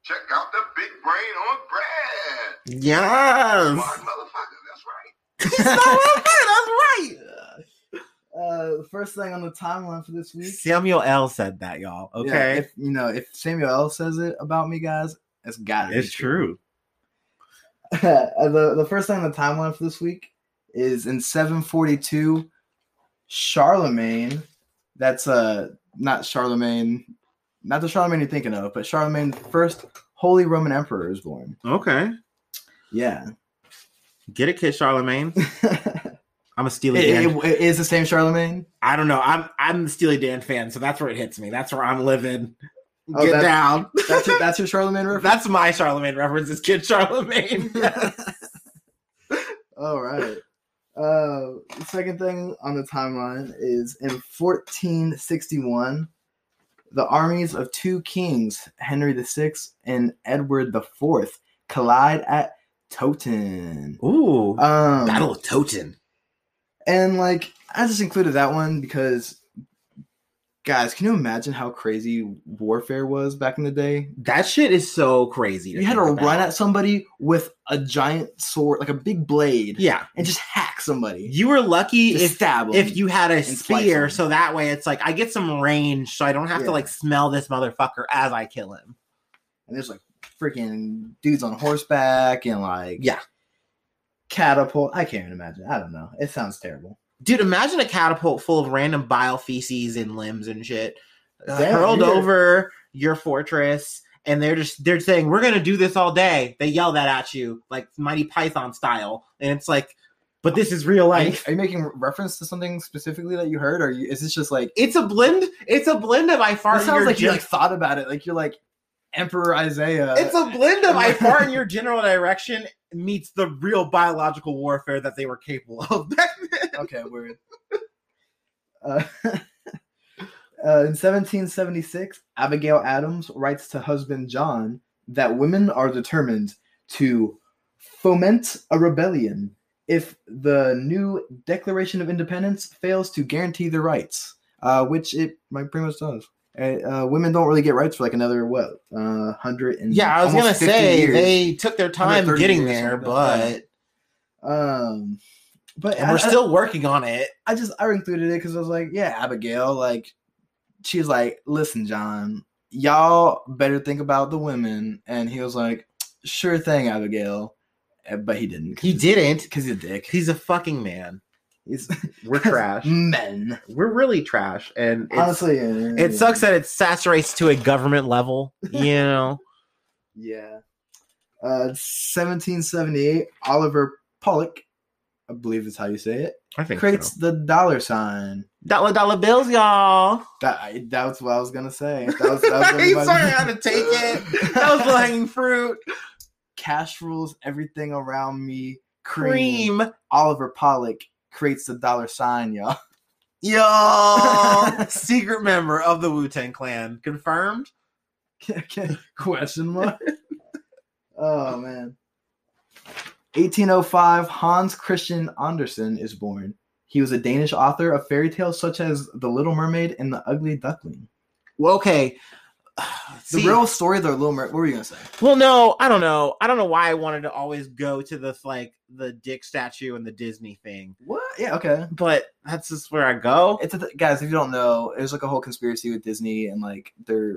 Check out the big brain on Brad. Yes. Smart motherfucker, that's right. That's right. Uh, the first thing on the timeline for this week. Samuel L said that, y'all. Yeah, Okay. if you know if Samuel L says it about me, guys, it's got it. it's true. [LAUGHS] Uh, the the first thing on the timeline for this week is in 742 Charlemagne that's uh not Charlemagne not the Charlemagne you're thinking of but Charlemagne the first holy Roman emperor is born Okay. yeah Get it, kid Charlemagne. [LAUGHS] I'm a Steely Dan. it- it is the same Charlemagne I don't know. I'm I'm the Steely Dan fan, so that's where it hits me. That's where I'm living. Oh, Get down. that's your, that's your Charlemagne reference That's my Charlemagne reference. Is Kid Charlemagne. [LAUGHS] all right uh the second thing on the timeline is in 1461 the armies of two kings henry VI and edward IV, collide at Towton Ooh. um Battle of Towton. and like i just included that one because guys can you imagine how crazy warfare was back in the day That shit is so crazy. you had to about. run at somebody with a giant sword like a big blade Yeah. and just hack somebody You were lucky Just if stab if you had a spear, so that way it's like I get some range, so I don't have Yeah. to like smell this motherfucker as I kill him. and there's like freaking dudes on horseback and like Yeah. catapult. I can't even imagine. I don't know. It sounds terrible. Dude, imagine a catapult full of random bile feces and limbs and shit uh, Damn, hurled over your fortress, and they're just they're saying we're gonna do this all day. They yell that at you like Monty Python style, and it's like, but this is real Are you, life. are you making reference to something specifically that you heard, or you, is this just like? It's a blend. It's a blend of I It fart. in sounds like you like thought about it. Like you're like Emperor Isaiah. it's a blend of I fart in your general direction meets the real biological warfare that they were capable of back then. okay. Weird. [LAUGHS] Uh, [LAUGHS] uh, in 1776, Abigail Adams writes to husband John that women are determined to foment a rebellion if the new Declaration of Independence fails to guarantee their rights, uh, which it pretty much does. Uh, uh, women don't really get rights for like another what, uh, hundred and Yeah, I was gonna say years. they took their time getting there, but um, but and we're I- I- still working on it. I just I included it because I was like, yeah, Abigail, like she was like, listen, John, y'all better think about the women, and he was like, sure thing, Abigail, Eh, but he didn't. He didn't. because he's a dick. He's a fucking man. He's [LAUGHS] We're [LAUGHS] trash. men. We're really trash, and it's, Honestly, yeah, it sucks that it saturates to a government level. [LAUGHS] You know, Yeah. Uh, 1778, Oliver Pollock, I believe is how you say it, I think creates the dollar sign. dollar dollar bills, y'all. That I, that's what I was gonna say. That was, that was He's everybody- sorry how to take it. That was low hanging fruit. Cash rules everything around me. Cream. Cream, Oliver Pollock creates the dollar sign, y'all. [LAUGHS] yo, [LAUGHS] secret member of the Wu Tang Clan, confirmed. Question mark. [LAUGHS] oh man. 1805, Hans Christian Andersen is born. He was a Danish author of fairy tales such as The Little Mermaid and The Ugly Duckling. Well, okay. [SIGHS] The See- real story of the Little Mermaid. What were you gonna say? Well, no, I don't know. I don't know why I wanted to always go to this like the Dick statue and the Disney thing, What? Yeah, okay. but that's just where I go. It's a th- guys. If you don't know, there's like a whole conspiracy with Disney and like their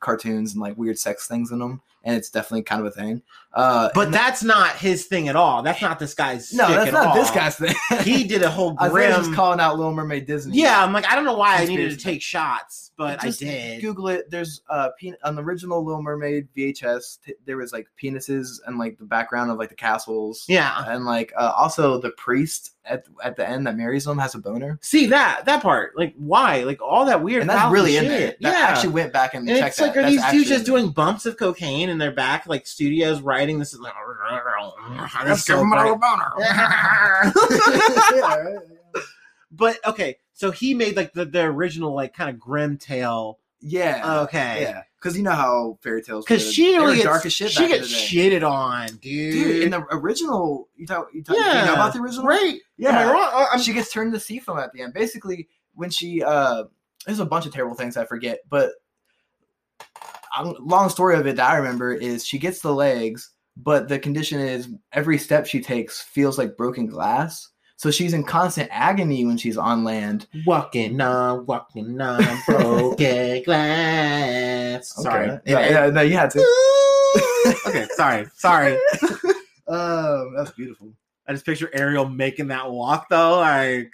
cartoons and like weird sex things in them, and it's definitely kind of a thing. Uh, But that's not his thing at all. That's not this guy's. no, that's at not all. this guy's thing. He did a whole [LAUGHS] I was just calling out Little Mermaid Disney. Yeah, I'm like, I don't know why I needed to take shots, but Just I did. Google it. There's uh on the original Little Mermaid VHS. T- there was like penises and like the background of like the castles. Yeah. and like uh, also the priest at at the end that marries them has a boner, See that that part, like why, like all that weird, and that's really in there. That yeah, actually went back and, and checked it's like, that. are That's these dudes just doing bumps of cocaine in their back, like studios writing this? Is like, That's so great. [LAUGHS] [LAUGHS] yeah, right? but okay, so he made like the, the original, like kind of grim tale. Yeah. Okay, Yeah, because you know how fairy tales. because she really gets, dark as shit. she gets shitted on, dude. Dude, in the original, you talk, you talk, you Yeah. know about the original, right? Yeah, I? Oh, I'm- she gets turned into sea foam at the end. Basically, when she uh, there's a bunch of terrible things I forget, but long story of it that I remember is she gets the legs, but the condition is every step she takes feels like broken glass. So she's in constant agony when she's on land. walking on, walking on broken [LAUGHS] glass. Sorry. Okay. Yeah, yeah, no, you had to. okay, sorry, sorry. [LAUGHS] Um, that's beautiful. I just picture Ariel making that walk though. Like,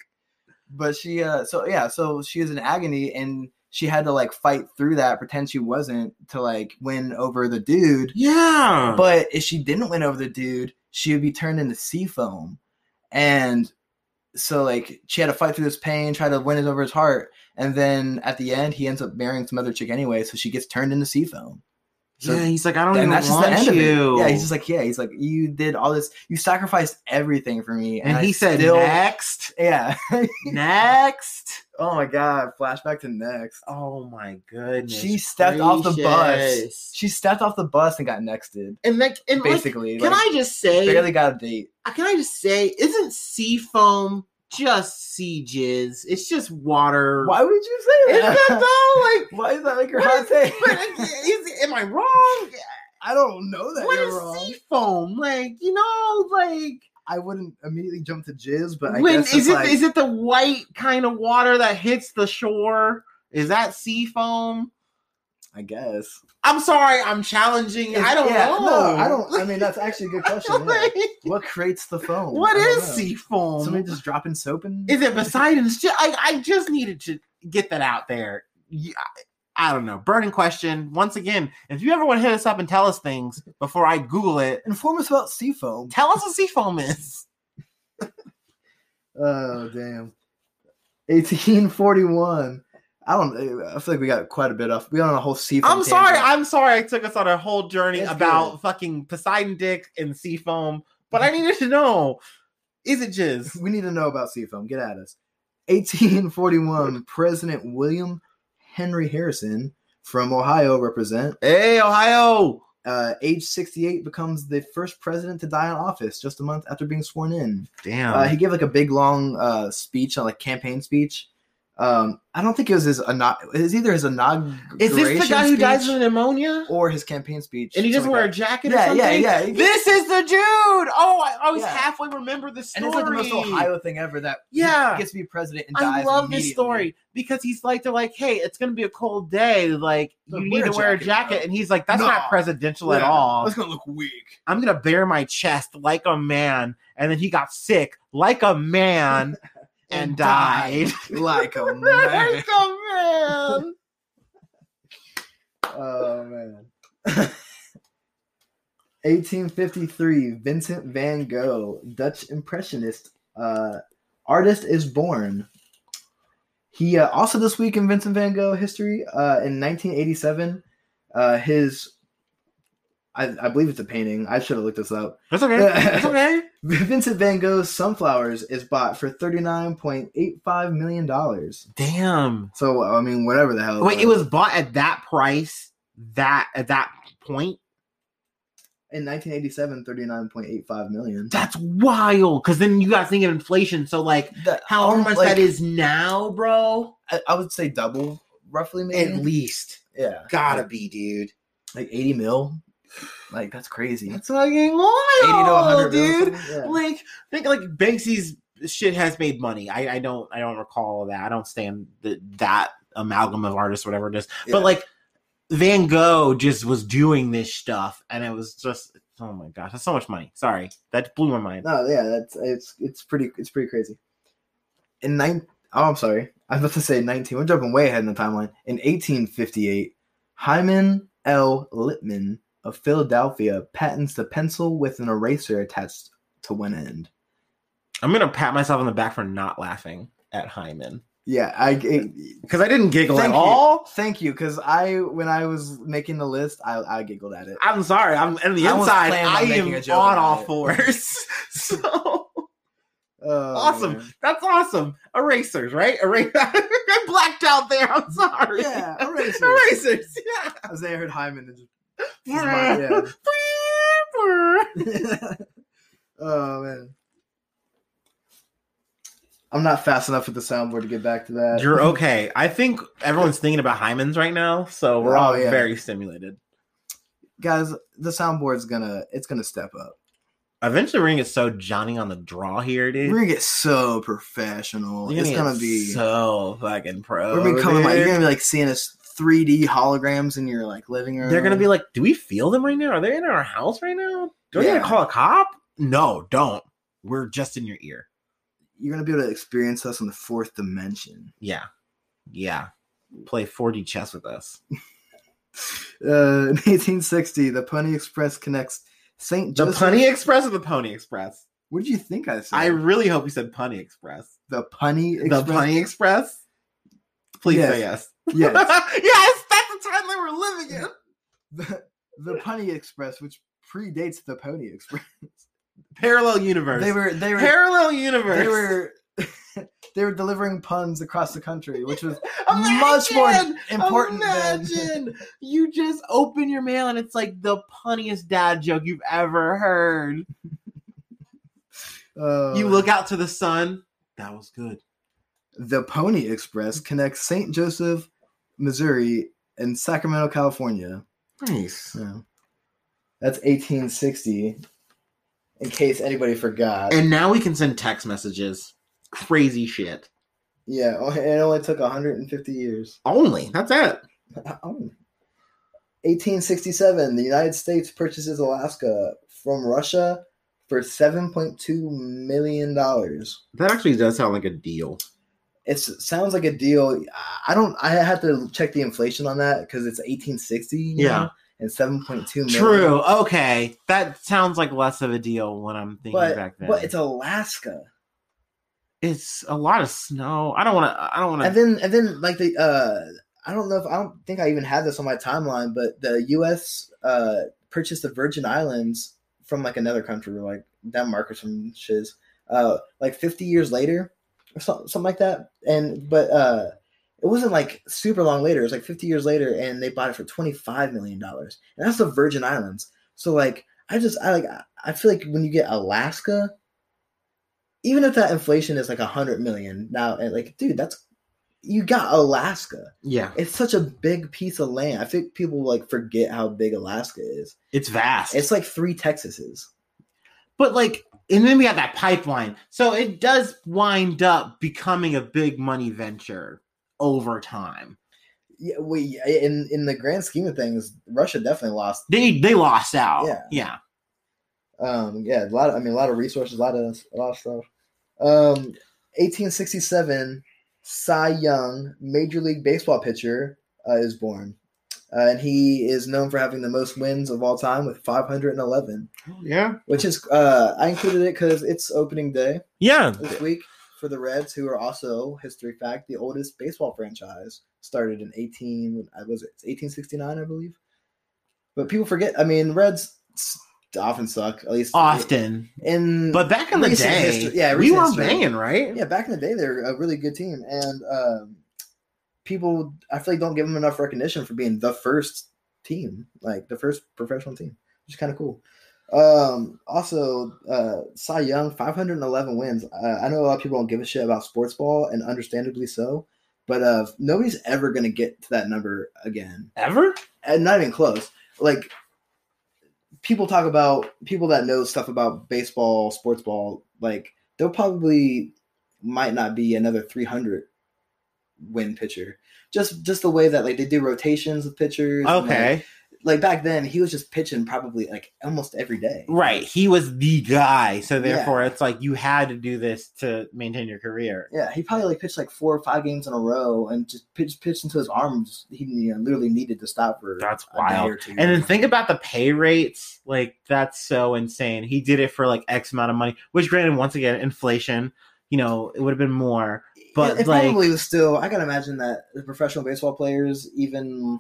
but she uh so yeah so she is in agony and she had to like fight through that pretend she wasn't to like win over the dude yeah, but if she didn't win over the dude she would be turned into sea foam and so like she had to fight through this pain try to win it over his heart and then at the end he ends up marrying some other chick anyway so she gets turned into sea foam so yeah. He's like, I don't and even that's just the want end of you. it. Yeah, he's just like, yeah, he's like, you did all this, you sacrificed everything for me, and I he said, still, next, yeah. [LAUGHS] next. Oh my god, flashback to next. Oh my goodness. She stepped off the bus. She stepped off the bus and got nexted. and like, and like, Basically, can like, I just say, barely got a date. can I just say, isn't sea foam just sea jizz? It's just water. Why would you say that? that though? Like, [LAUGHS] Why is that like your hot is- take? but [LAUGHS] is, am I wrong? I don't know that What is sea foam? Like, you know, like I wouldn't immediately jump to jizz, but I when guess is it's it? like, Is it the white kind of water that hits the shore? Is that sea foam? I guess. I'm sorry, I'm challenging. I don't Yeah, know. No, I don't. I mean, that's actually a good [LAUGHS] question. yeah. What creates the foam? what is sea foam? Somebody just dropping soap in? Is it Poseidon's? I I just needed to get that out there. I don't know. Burning question. Once again, if you ever want to hit us up and tell us things before I Google it, Inform us about seafoam. tell us what seafoam is. [LAUGHS] Oh damn. 1841. I don't. I feel like we got quite a bit off. We on a whole sea. foam I'm sorry. tangent. I'm sorry. I took us on a whole journey It's about good. fucking Poseidon dick and seafoam. but I [LAUGHS] needed to know: is it jizz? We need to know about seafoam. Get at us. 1841. President William Henry Harrison from Ohio represent. Hey, Ohio! Uh, age 68 becomes the first president to die in office just a month after being sworn in. Damn. Uh, he gave like a big long uh, speech, like campaign speech. Um, I don't think it was his. Ano- it was either his inauguration. is this the guy who dies of pneumonia? or his campaign speech? And he doesn't wear a jacket Yeah, yeah, something? yeah. This is the dude! Oh, I always Yeah. halfway remember the story. And it's like the most Ohio thing ever that he Yeah. gets to be president and I love this story because he's like, they're like, hey, it's gonna be a cold day. Like, you need to wear a jacket, bro. And he's like, that's No. not presidential at all. That's gonna look weak. I'm gonna bare my chest like a man. And then he got sick like a man [LAUGHS] and, died. [LAUGHS] like a [LAUGHS] man. like a man. [LAUGHS] Oh man. 1853, Vincent van Gogh, Dutch impressionist uh, artist, is born. He uh, also this week in Vincent van Gogh history uh, in 1987, uh, his I, I believe it's a painting. I should have looked this up. That's okay. That's okay. [LAUGHS] Vincent van Gogh's Sunflowers is bought for 39.85 million dollars. Damn. So I mean, whatever the hell. Wait, it was bought at that price. That at that point. in 1987, 39.85 million. That's wild. Because then you got to think of inflation. So like, however um, much like, that is now, bro. I, I would say double roughly maybe. At least. yeah, Gotta be, dude. like eighty mil. Like that's crazy. That's fucking wild, dude. Yeah. Like, think like Banksy's shit has made money. I, I don't I don't recall that. I don't stand the, that amalgam of artists, whatever it is. Yeah. But like Van Gogh just was doing this stuff, and it was just oh my gosh, that's so much money. Sorry, that blew my mind. No, yeah, that's it's it's pretty it's pretty crazy. In nine oh I'm sorry. I was about to say nineteen. We're jumping way ahead in the timeline. In eighteen fifty eight, Hymen L. Lipman of Philadelphia patents the pencil with an eraser attached to one end. I'm gonna pat myself on the back for not laughing at Hymen Yeah, I because I didn't giggle Thank at you. all. thank you because I when I was making the list, I I giggled at it. I'm sorry. I'm on the I was inside. planning I am on all it. fours. [LAUGHS] so Oh, awesome. man. That's awesome. Erasers, right? Era- [LAUGHS] I blacked out there. I'm sorry. Yeah, erasers. Erasers. Yeah. As they heard Hymen, and just yeah. [LAUGHS] oh man. I'm not fast enough with the soundboard to get back to that. You're [LAUGHS] okay. I think everyone's thinking about Hymens right now, so we're Oh, all yeah. very stimulated. Guys, the soundboard's gonna it's gonna step up. Eventually, we're gonna get so Johnny on the draw here, dude. We're gonna get so professional. You're it's get gonna be so fucking pro. we're becoming like you're gonna be like seeing us 3D holograms in your like living room. They're gonna be like, "Do we feel them right now? Are they in our house right now? Do we Yeah. need to call a cop?" No, don't. We're just in your ear. you're gonna be able to experience us in the fourth dimension. Yeah, yeah. Play 4D chess with us. [LAUGHS] Uh, [LAUGHS] in 1860, the Pony Express connects St. The Joseph. Punny Express or the Pony Express? What did you think I said? I really hope you said Pony Express. the Pony Express. The Punny Express. Please Yes. say yes. Yes. [LAUGHS] yes, that's the time they were living in. the, the Punny Express, which predates the Pony Express. Parallel universe. They were they were parallel universe. they were [LAUGHS] they were delivering puns across the country, which was [LAUGHS] much more Imagine! important than Imagine you just open your mail and it's like the punniest dad joke you've ever heard. uh, You look out to the sun. That was good. The Pony Express connects St. Joseph, Missouri, and Sacramento, California. Nice. Yeah. That's 1860. In case anybody forgot. And now we can send text messages. Crazy shit. yeah, oh, it only took 150 years. Only. That's it. [LAUGHS] Oh. 1867, the United States purchases Alaska from Russia for 7.2 million dollars. That actually does sound like a deal. It sounds like a deal. I don't. I had to check the inflation on that because it's 1860. Yeah. know, and 7.2 million. True. Okay. That sounds like less of a deal when I'm thinking but back then. but it's Alaska, it's a lot of snow. I don't want to. I don't want to. and then and then like the uh, I don't know if I don't think I even had this on my timeline, but the U.S. uh purchased the Virgin Islands from like another country, like Denmark or some shiz, uh, like 50 years later or something, like that. And but uh, it wasn't like super long later. It was like 50 years later, and they bought it for 25 million dollars, and that's the Virgin Islands. So like, I just I like I feel like when you get Alaska, even if that inflation is like a hundred million now, and like, dude, that's you got Alaska. yeah, It's such a big piece of land. I think people like forget how big Alaska is. it's vast. It's like three Texases. but like, and then we got that pipeline. So it does wind up becoming a big money venture over time. Yeah, we in in the grand scheme of things, Russia definitely lost. They they lost out. Yeah. Yeah. Um, yeah, a lot. Of, I mean, a lot of resources, a lot of a lot of stuff. Um, 1867, Cy Young, Major League Baseball pitcher, uh, is born, uh, and he is known for having the most wins of all time with 511. Yeah. Which is, uh, I included it because it's opening day Yeah. this week for the Reds, who are also history fact the oldest baseball franchise. Started in 18, uh, was it 1869, I believe. But people forget. I mean, Reds often suck. At least Often. in But back in the day, history- yeah, we were history. banging, right? yeah, back in the day, they're a really good team, and um, people I feel like don't give them enough recognition for being the first team, like the first professional team, which is kind of cool. Um, also, uh, Cy Young, 511 wins. Uh, I know a lot of people don't give a shit about sports ball, and understandably so. but uh, nobody's ever gonna get to that number again, Ever? and not even close. Like people talk about people that know stuff about baseball, sports ball. Like there probably might not be another 300 win pitcher. Just just the way that like they do rotations with pitchers. and, like, Okay. like back then he was just pitching probably like almost every day. Right. He was the guy. So therefore Yeah. it's like you had to do this to maintain your career. Yeah, he probably like pitched like four or five games in a row and just pitched pitched into his arms. He you know, literally needed to stop for That's wild. And then think about the pay rates. Like that's so insane. He did it for like X amount of money, which granted, once again, inflation, you know, it would have been more. But it, it like probably was still. I can imagine that the professional baseball players, even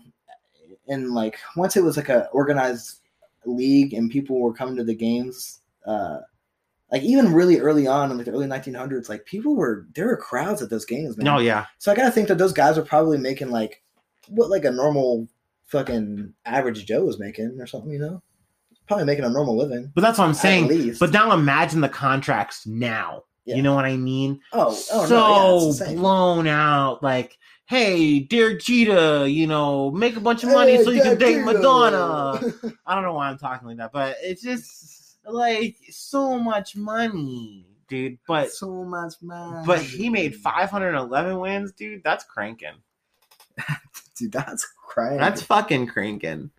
in like once it was like a organized league and people were coming to the games, uh, like even really early on in like the early 1900s, like people were there were crowds at those games, man. No, yeah. So I gotta think that those guys were probably making like what like a normal fucking average Joe was making or something, you know? Probably making a normal living. But that's what I'm saying. But now imagine the contracts now. Yeah. You know what I mean? oh, oh so no, yeah, blown out. Like, hey, Derek Jeter, you know, make a bunch of money Hey, so you can date Cheetah. Madonna. [LAUGHS] I don't know why I'm talking like that, but it's just like so much money, dude. But so much man. but he made 511 wins, dude. That's cranking. [LAUGHS] Dude, that's cranking. That's fucking cranking.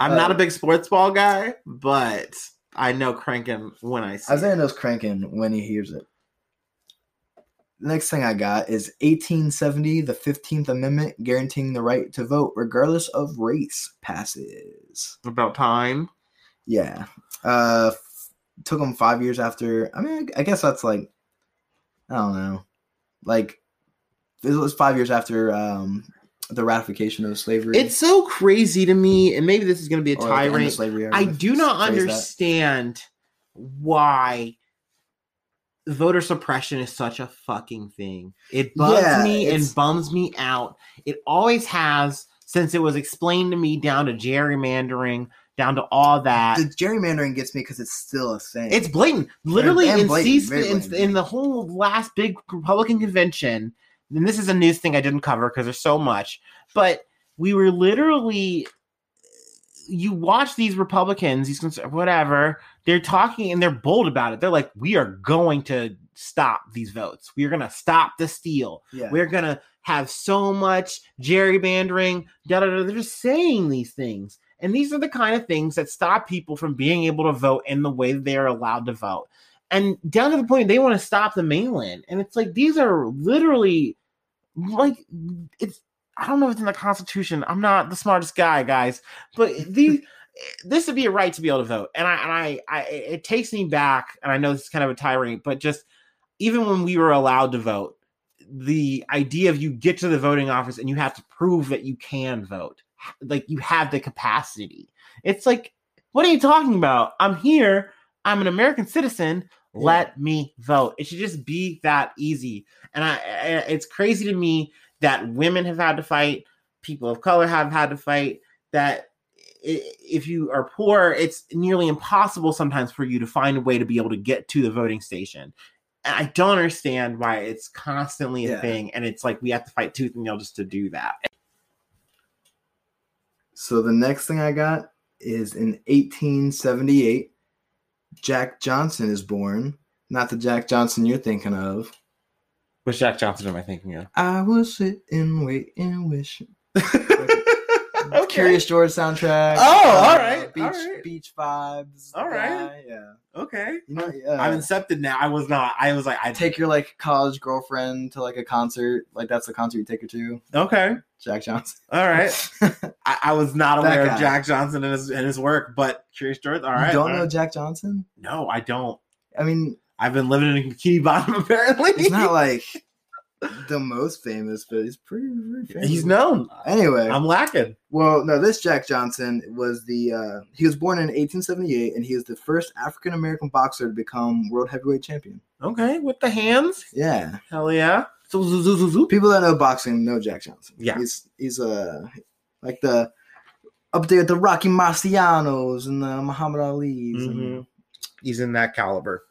I'm Uh, not a big sports ball guy, but I know cranking when I see Isaiah it. knows cranking when he hears it. Next thing I got is 1870, the 15th Amendment guaranteeing the right to vote regardless of race passes. About time. Yeah. Uh f- took him 5 years after. I mean, I guess that's like I don't know. Like it was 5 years after um the ratification of slavery. It's so crazy to me, and maybe this is going to be a oh, like, tirade. slavery, I do not phrase that. understand why voter suppression is such a fucking thing. It bugs Yeah, me and bums me out. It always has since it was explained to me down to gerrymandering, down to all that. The gerrymandering gets me because it's still a thing. It's blatant. Literally and in, blatant, C- very in, blatant. in the whole last big Republican convention, and this is a news thing I didn't cover because there's so much, but we were literally you watch these Republicans, these whatever, they're talking and they're bold about it. They're like, we are going to stop these votes. We are going to stop the steal. yeah. We're going to have so much gerrymandering. Da, da, da. They're just saying these things. And these are the kind of things that stop people from being able to vote in the way they are allowed to vote. And down to the point they want to stop the mail in. And it's like, these are literally like, it's, I don't know if it's in the Constitution. I'm not the smartest guy, guys, but these. [LAUGHS] This would be a right to be able to vote, and I and I, I it takes me back, and I know this is kind of a tirade, but just even when we were allowed to vote, the idea of you get to the voting office and you have to prove that you can vote, like you have the capacity. It's like, what are you talking about? I'm here. I'm an American citizen. Let me vote. It should just be that easy. And I, I- it's crazy to me that women have had to fight, people of color have had to fight. That if you are poor, it's nearly impossible sometimes for you to find a way to be able to get to the voting station. And I don't understand why it's constantly a Yeah. thing, and it's like we have to fight tooth and nail just to do that. So the next thing I got is in 1878, Jack Johnson is born. Not the Jack Johnson you're thinking of. Which Jack Johnson am I thinking of? I was sitting, waiting, wishing. [LAUGHS] Curious George soundtrack. Oh, all right, Beach, all right. beach vibes. All right. guy, Yeah. Okay. You know, uh, I'm incepted now. I was not. I was like, I take your like college girlfriend to like a concert. Like that's the concert you take her to. Okay. Jack Johnson. [LAUGHS] All right. [LAUGHS] I, I was not aware of Jack Johnson and his and his work, but Curious George. All right. you don't know right. Jack Johnson? No, I don't. I mean, I've been living in Bikini Bottom [LAUGHS] apparently. It's not like the most famous, but he's pretty, pretty famous. He's known. Anyway, I'm lacking. well, no, this Jack Johnson was the uh, he was born in 1878, and he is the first African American boxer to become world heavyweight champion. Okay, with the hands. Yeah, Hell yeah. People that know boxing know Jack Johnson. Yeah. he's he's uh like the up there the Rocky Marcianos and the Muhammad Ali's. and- Mhm. He's in that caliber.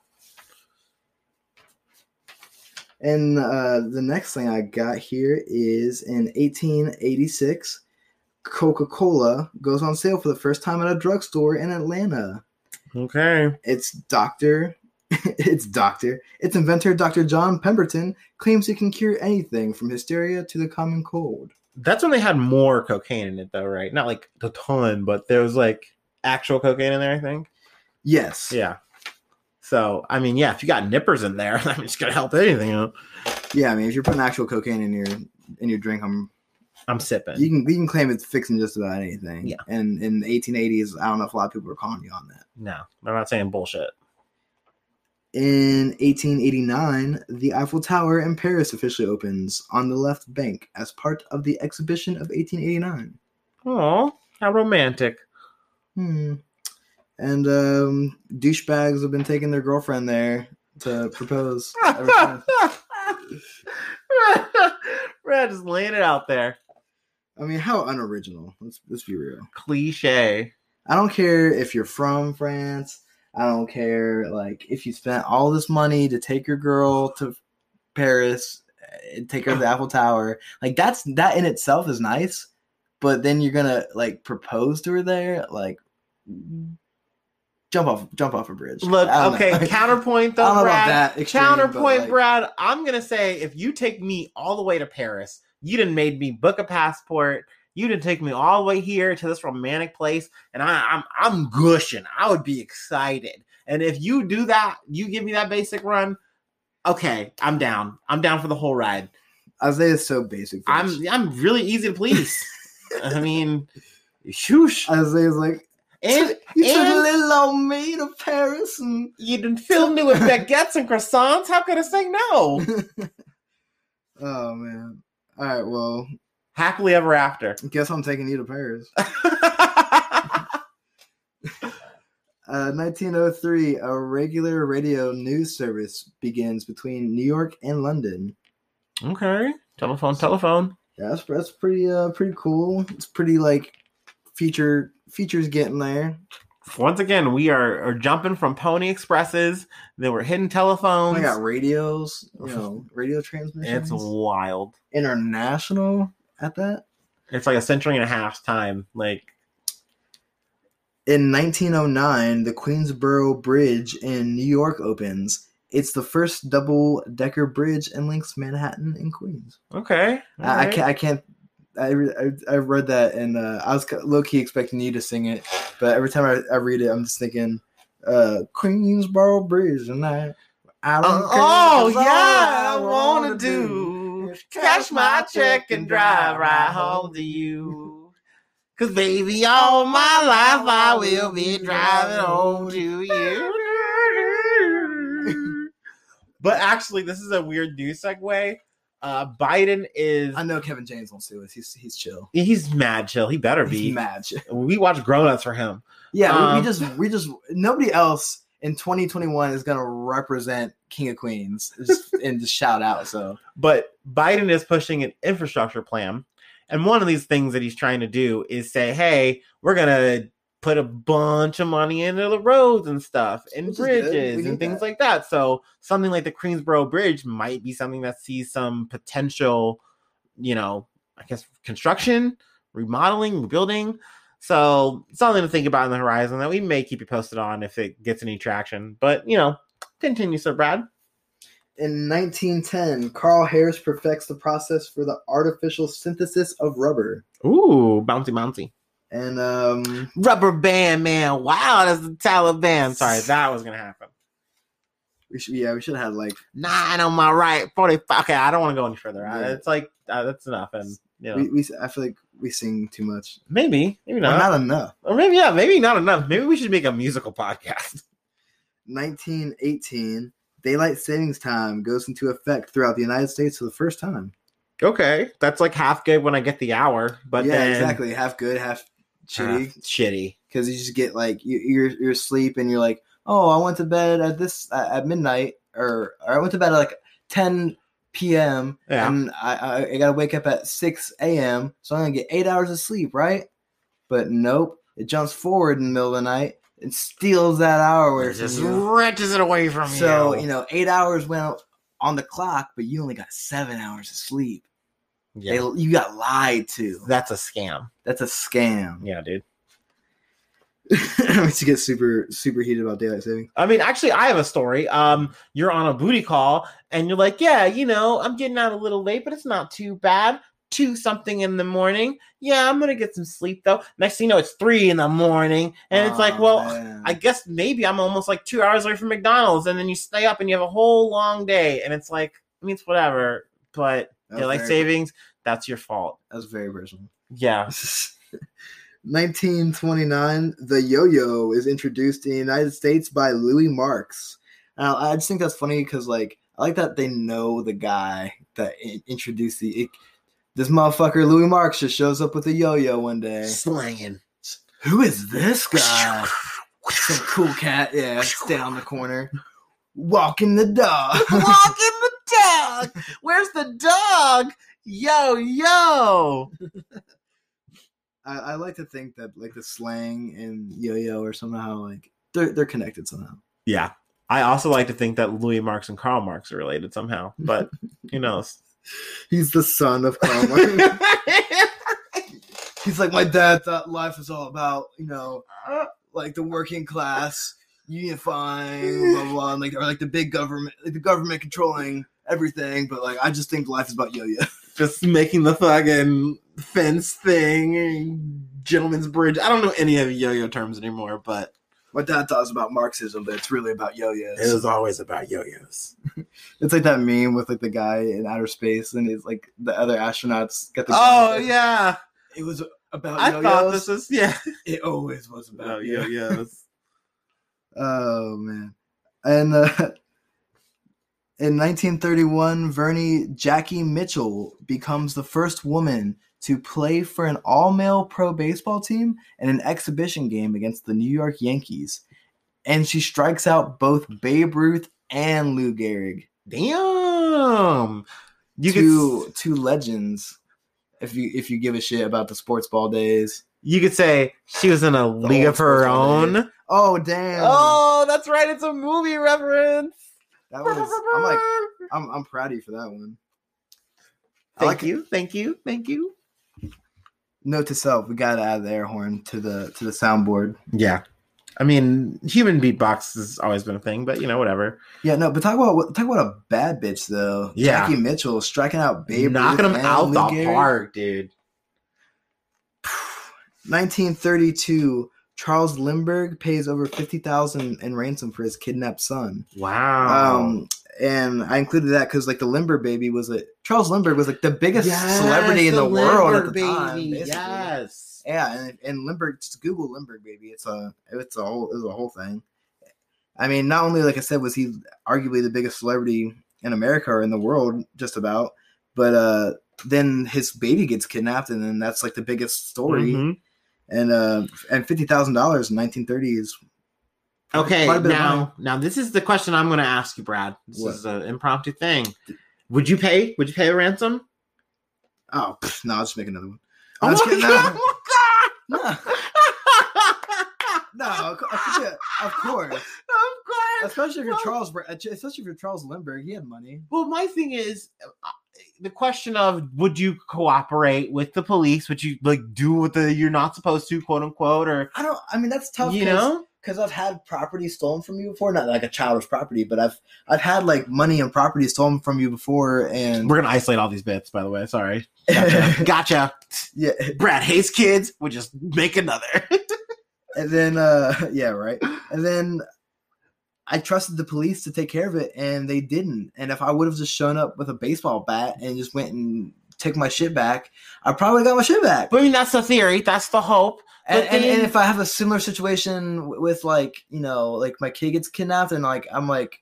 And uh, the next thing I got here is in 1886, Coca Cola goes on sale for the first time at a drugstore in Atlanta. Okay. It's Doctor. [LAUGHS] it's Doctor. Its inventor, Dr. John Pemberton, claims it can cure anything from hysteria to the common cold. That's when they had more cocaine in it, though, right? Not like a ton, but there was like actual cocaine in there. I think. Yes. Yeah. So I mean, yeah, if you got nippers in there, [LAUGHS] I mean, it's gonna help anything. Out. Yeah, I mean, if you're putting actual cocaine in your in your drink, I'm I'm sipping. you can you can claim it's fixing just about anything. Yeah. And in the 1880s, I don't know if a lot of people were calling you on that. no, I'm not saying bullshit. In 1889, the Eiffel Tower in Paris officially opens on the left bank as part of the exhibition of 1889. Oh, how romantic. Hmm. And um, douchebags have been taking their girlfriend there to propose. Red [LAUGHS] just laying it out there. I mean, how unoriginal. Let's let's be real. Cliche. I don't care if you're from France. I don't care like if you spent all this money to take your girl to Paris, and take her to the Eiffel Tower. Like that's that in itself is nice, but then you're gonna like propose to her there, like jump off jump off a bridge. Look, okay, know. [LAUGHS] counterpoint though, I don't know about Brad. that extreme, counterpoint, like- Brad. I'm gonna say if you take me all the way to Paris, you didn't made me book a passport. You didn't take me all the way here to this romantic place, and I, I'm I'm gushing. I would be excited. And if you do that, you give me that basic run. Okay, I'm down. I'm down for the whole ride. Isaiah's so basic. I'm I'm really easy to please. [LAUGHS] I mean, shoosh. Isaiah's like And you took and little old me to Paris and you didn't [LAUGHS] fill me with baguettes and croissants. How could I say no? [LAUGHS] oh man. All right, well, Happily ever after. guess I'm taking you to Paris. [LAUGHS] Uh, 1903, a regular radio news service begins between New York and London. okay. Telephone, telephone. Yeah, that's, that's pretty uh pretty cool. It's pretty like feature features getting there. Once again, we are, are jumping from Pony Expresses. Then we're hitting telephones. I got radios, you [LAUGHS] know, radio transmissions. it's wild. international at that. It's like a century and a half time. Like, In 1909, the Queensboro Bridge in New York opens. It's the first double decker bridge and links Manhattan and Queens. okay. I, I can't. I can't. I, I, I read that and uh, I was low key expecting you to sing it, but every time I, I read it, I'm just thinking, uh, Queensboro Bridge and I. I Uh, don't care, oh yeah, I wanna do cash my check and drive right home to you. [LAUGHS] Cause baby, all my life I will be driving home to you. [LAUGHS] but actually, this is a weird new segue. Uh, Biden is I know Kevin James won't sue us. He's he's chill. he's mad chill. He better He's be. mad chill. We watch grown ups for him. Yeah, we, Um, we just we just nobody else in 2021 is gonna represent King of Queens just, [LAUGHS] and just shout out. So But Biden is pushing an infrastructure plan. And one of these things that he's trying to do is say, hey, we're going to put a bunch of money into the roads and stuff and Which is good. We bridges and things that. like that. So something like the Queensboro Bridge might be something that sees some potential, you know, I guess construction, remodeling, rebuilding. So something to think about in the horizon that we may keep you posted on if it gets any traction. But, you know, continue, Sir Brad. in 1910, Carl Harries perfects the process for the artificial synthesis of rubber. Ooh, bouncy, bouncy. And um, Rubber band man. Wow, that's the Taliban. Sorry, that was gonna happen. we should yeah we should have had like Nine on my right, forty-five. Okay, I don't want to go any further. I- Yeah. It's like uh, that's enough, and you know, we, we I feel like we sing too much. maybe, maybe Or not, not enough. or maybe yeah, maybe not enough. Maybe we should make a musical podcast. [LAUGHS] 1918, daylight savings time goes into effect throughout the United States for the first time. Okay, that's like half good when I get the hour, but yeah, then exactly. Half good, half shitty. half shitty. because you just get like you, you're you're asleep and you're like, oh, I went to bed at this at at midnight, or, or I went to bed at like 10 p.m. Yeah. and I, I I gotta wake up at 6 a.m. So I'm gonna get eight hours of sleep, right? But nope, it jumps forward in the middle of the night and steals that hour It just you. wrenches it away from So you. So you know, eight hours went on the clock, but you only got seven hours of sleep. Yeah. They, you got lied to. That's a scam. That's a scam. Yeah, dude. [LAUGHS] makes you get super super heated about daylight saving. I mean, actually, I have a story. Um, you're on a booty call, and you're like, "Yeah, you know, I'm getting out a little late, but it's not too bad." Two something in the morning. Yeah, I'm gonna get some sleep though. Next thing you know, it's three in the morning, and it's like, Oh, well, man. I guess maybe I'm almost like two hours away from McDonald's, and then you stay up and you have a whole long day, and it's like, I mean, it's whatever. But daylight very- savings, that's your fault. That was very personal. Yeah. [LAUGHS] 1929, the yo-yo is introduced in the United States by Louis Marx. Now, I just think that's funny because, like, I like that they know the guy that introduced the. It, this motherfucker Louis Marx just shows up with a yo-yo one day. Slanging. Who is this guy? [LAUGHS] Some cool cat, yeah, stay on the corner, walking the dog. [LAUGHS] Walking the dog. Where's the dog? Yo, yo. [LAUGHS] I, I like to think that like the slang and yo-yo are somehow like they're they're connected somehow. Yeah. I also like to think that Louis Marx and Karl Marx are related somehow, but who [LAUGHS] knows? He's the son of Karl Marx. He's like my dad thought life was all about you know like the working class unifying blah blah, blah and like or like the big government like the government controlling everything, but like I just think life is about yo-yo. [LAUGHS] Just making the fucking fence thing, gentleman's bridge. I don't know any of the yo-yo terms anymore, but My dad thought it was about Marxism, but it's really about yo-yos. it was always about yo-yos. [LAUGHS] It's like that meme with like the guy in outer space and it's like the other astronauts get the Oh yeah, It was about I yo-yos. thought this was yeah. It always was about About yo yo-yos. [LAUGHS] Oh man. And uh, [LAUGHS] in 1931, Vernie Jackie Mitchell becomes the first woman to play for an all-male pro baseball team in an exhibition game against the New York Yankees. And she strikes out both Babe Ruth and Lou Gehrig. Damn. You could two two legends if you if you give a shit about the sports ball days. you could say she was in a league of her own. days. Oh damn. Oh, that's right. It's a movie reference. That was I'm like I'm I'm proud of you for that one. Thank like it. you, thank you, thank you. Note to self, we gotta add the air horn to the to the soundboard. Yeah, I mean, human beatbox has always been a thing, but you know, whatever. Yeah, no, but talk about talk about a bad bitch though. Yeah. Jackie Mitchell striking out Babe Knocking them out Lou the Gehrig. park, dude. [SIGHS] 1932, Charles Lindbergh pays over fifty thousand in ransom for his kidnapped son. Wow. Um, and I included that because like the Lindbergh baby was a Charles Lindbergh was like the biggest celebrity in the, world at the time. basically. Yes. Yeah, and, and Lindbergh, just Google Lindbergh baby. It's a it's a whole it's a whole thing. I mean, not only like I said, was he arguably the biggest celebrity in America or in the world, just about, but uh then his baby gets kidnapped, and then that's like the biggest story. Mhm. And uh and fifty thousand dollars in nineteen thirty is Okay, quite a bit of money. now, now this is the question I'm going to ask you, Brad. This What? is an impromptu thing. Would you pay? Would you pay a ransom? oh pff, no, I'll just make another one. Oh I'm just my kidding. God, No, oh no, no, of course. [LAUGHS] Of course. Especially if you're Charles, especially if you're Charles Lindbergh, he had money. Well, my thing is uh, the question of would you cooperate with the police? Would you like do what the you're not supposed to, quote unquote, or I don't. I mean, that's tough. You know? because I've had property stolen from you before, not like a child's property, but I've I've had like money and property stolen from you before, and We're gonna isolate all these bits, by the way. Sorry. Gotcha. [LAUGHS] gotcha. yeah, Brad hates kids. We'll just make another. [LAUGHS] and then uh [LAUGHS] yeah, right, and then I trusted the police to take care of it, and they didn't. And if I would have just shown up with a baseball bat and just went and took my shit back, I probably got my shit back. but I mean, that's the theory. That's the hope. And, But and, and if I have a similar situation with like you know like my kid gets kidnapped and like I'm like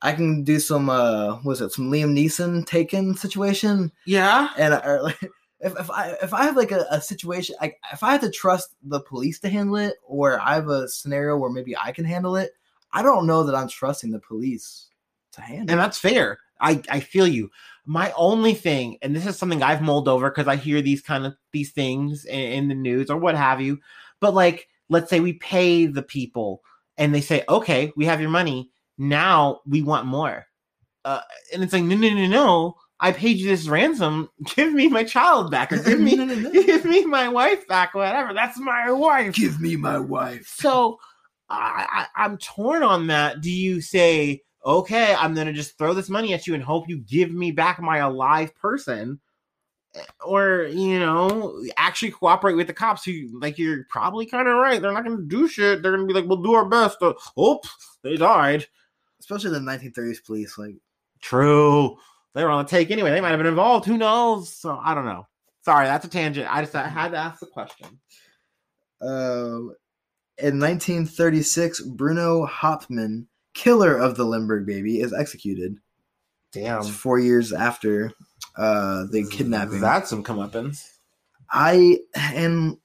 I can do some uh was it some Liam Neeson taken situation Yeah. and I, or [LAUGHS] like if, if I if I have like a, a situation like if I have to trust the police to handle it or I have a scenario where maybe I can handle it I don't know that I'm trusting the police to handle and that's fair. I I feel you. My only thing, and this is something I've mulled over because I hear these kind of these things in, in the news or what have you. But like, let's say we pay the people, and they say, "Okay, we have your money. Now we want more." uh, and it's like, no, no, no, no. I paid you this ransom. [LAUGHS] Give me my child back, or give [LAUGHS] me, No, no, no. give me my wife back, whatever. That's my wife. Give me my wife. So I, I, I'm torn on that. Do you say, okay, I'm gonna just throw this money at you and hope you give me back my alive person, or you know, actually cooperate with the cops who, like, you're probably kind of right. They're not gonna do shit. They're gonna be like, we'll do our best. Oops, they died. Especially the 1930s police. Like, True. They were on the take anyway. They might have been involved. Who knows? So I don't know. Sorry, that's a tangent. I just I had to ask the question. uh, in 1936, Bruno Hauptmann, killer of the Lindbergh baby, is executed. Damn. It's four years after uh, the kidnapping. That's some comeuppance. I and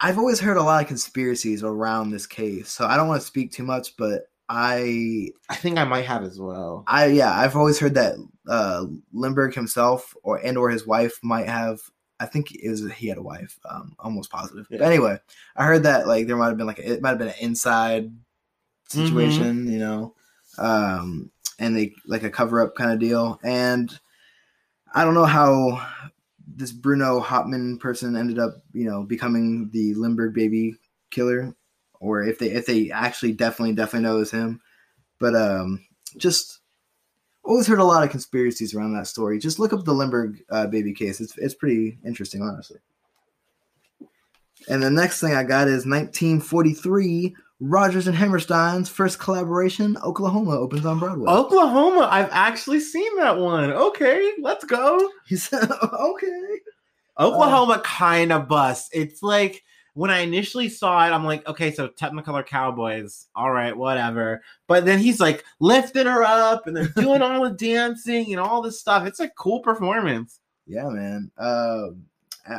I've always heard a lot of conspiracies around this case, so I don't want to speak too much, but I I think I might have as well. I yeah, I've always heard that uh Lindbergh himself or and or his wife might have I think it was he had a wife, um almost positive. But anyway, I heard that like there might have been like a, it might have been an inside situation, you know. Um and they like a cover up kind of deal and I don't know how this Bruno Hauptmann person ended up, you know, becoming the Lindbergh baby killer or if they if they actually definitely definitely know it was him. But um just always heard a lot of conspiracies around that story. Just look up the Lindbergh uh, baby case. It's it's pretty interesting, honestly. And the next thing I got is 1943. Rodgers and Hammerstein's first collaboration, Oklahoma, opens on Broadway. Oklahoma, I've actually seen that one. Okay, let's go. He said, [LAUGHS] "Okay." Oklahoma kind of busts. It's like when I initially saw it, I'm like, okay, so Technicolor Cowboys, all right, whatever. But then he's like lifting her up and they're doing all the dancing and all this stuff. It's a cool performance. Yeah, man. Uh,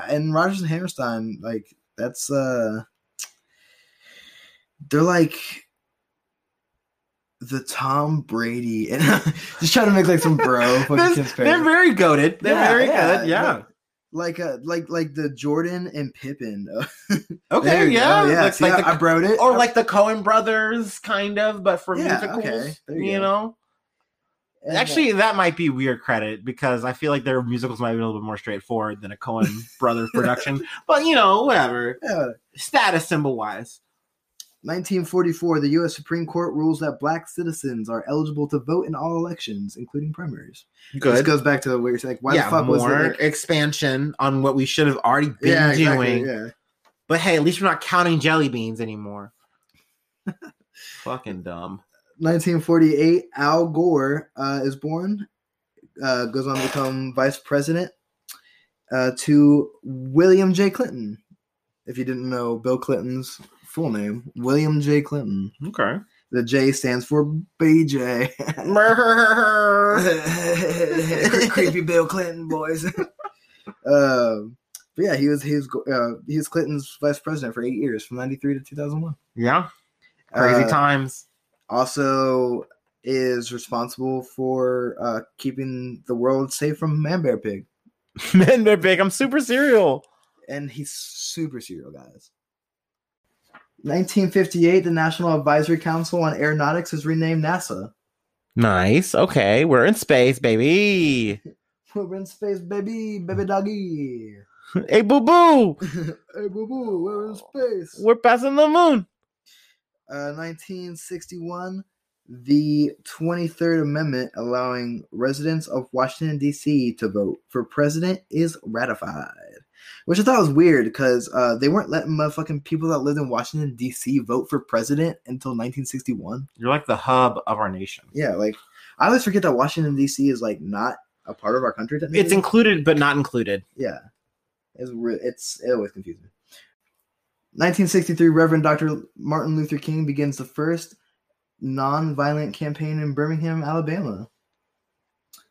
and Rodgers and Hammerstein, like that's uh, they're like the Tom Brady, and [LAUGHS] just trying to make like some bro [LAUGHS] fucking They're, they're very goaded. They're Yeah, very yeah, good. Yeah. Like uh, like like the Jordan and Pippen. [LAUGHS] Okay. Yeah. go, yeah. Like, like I, the- I broed it. or like the Coen brothers, kind of, but for Yeah, musicals. okay, you You, know. And, Actually, that might be weird credit because I feel like their musicals might be a little bit more straightforward than a Coen [LAUGHS] Brothers production. But you know, whatever. yeah. Status symbol wise. 1944, the U.S. Supreme Court rules that black citizens are eligible to vote in all elections, including primaries. This goes back to what you're saying. Why yeah, the fuck was it? like- expansion on what we should have already been yeah, exactly, doing. Yeah. But hey, at least we're not counting jelly beans anymore. [LAUGHS] Fucking dumb. 1948, Al Gore uh, is born, uh, goes on to become vice president uh, to William J. Clinton. If you didn't know Bill Clinton's full name, William J. Clinton. Okay. The J stands for BJ. [LAUGHS] Creepy Bill Clinton, boys. [LAUGHS] um, but yeah, he was he was uh, he was Clinton's vice president for eight years, from '93 to 2001. yeah. Crazy Uh, times. also is responsible for uh, keeping the world safe from man bear pig Men, they're big. I'm super serial. and he's super serial guys 1958 the national advisory council on aeronautics is renamed nasa Nice. Okay. We're in space, baby. [LAUGHS] we're in space baby baby doggy [LAUGHS] Hey, boo boo. [LAUGHS] hey boo boo we're in space We're passing the moon. uh, 1961 the 23rd amendment allowing residents of washington d.c to vote for president is ratified which i thought was weird because uh, they weren't letting motherfucking people that lived in washington d.c vote for president until 1961 You're like the hub of our nation. yeah like i always forget that washington d.c is like not a part of our country technically. It's included, but not included. Yeah, it's re- it's it always confuses me. 1963, Reverend Dr. Martin Luther King begins the first non-violent campaign in Birmingham, Alabama.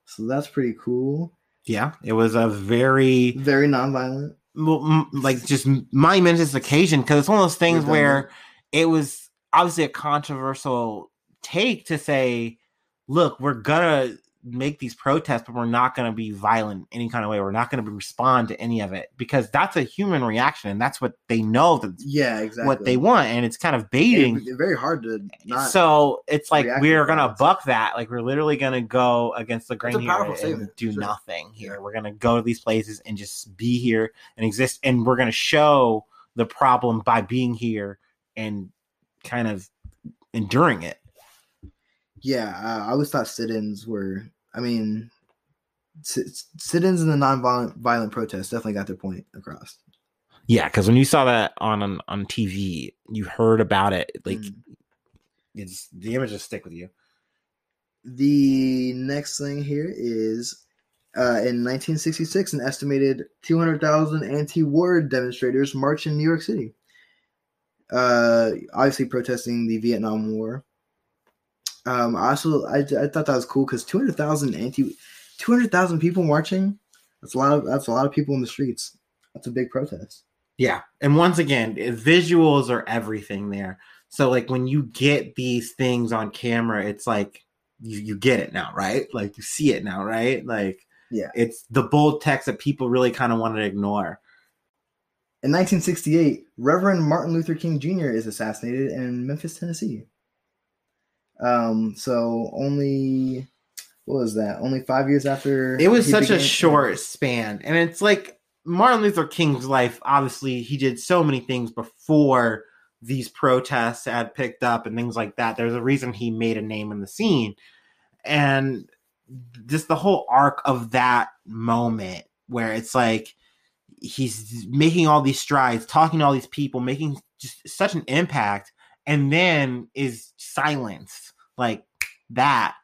So that's pretty cool. Yeah. It was a very Very non-violent. m- m- like just momentous occasion because it's one of those things Redundant. where it was obviously a controversial take to say, look, we're gonna make these protests, but we're not going to be violent any kind of way. We're not going to respond to any of it because that's a human reaction, and that's what they know that Yeah, exactly. what they want, and it's kind of baiting. It's very hard to not. so it's like we're gonna buck that. Like we're literally gonna go against the grain here and statement, do sure. nothing here. We're gonna go to these places and just be here and exist, and we're gonna show the problem by being here and kind of enduring it. yeah, I I always thought sit-ins were. I mean, sit- sit-ins and the non-violent violent protests definitely got their point across. Yeah, because when you saw that on, on on TV, you heard about it. Like Mm. it's the images stick with you. The next thing here is uh, in 1966, an estimated 200,000 anti-war demonstrators marched in New York City. Uh, obviously protesting the Vietnam War. Um, I also I, I thought that was cool because 200,000 anti 200,000 people marching. That's a lot of that's a lot of people in the streets. That's a big protest. Yeah. And once again, eh, visuals are everything there. So like when you get these things on camera, it's like you, you get it now, right? Like you see it now, right? Like Yeah. it's the bold text that people really kind of wanted to ignore. In 1968, Reverend Martin Luther King Jr. is assassinated in Memphis, Tennessee. Um, so only what was that? Only five years after It was such a short span. And it's like Martin Luther King's life, obviously, he did so many things before these protests had picked up and things like that. There's a reason he made a name in the scene. And just the whole arc of that moment where it's like he's making all these strides, talking to all these people, making just such an impact, and then is silenced like that.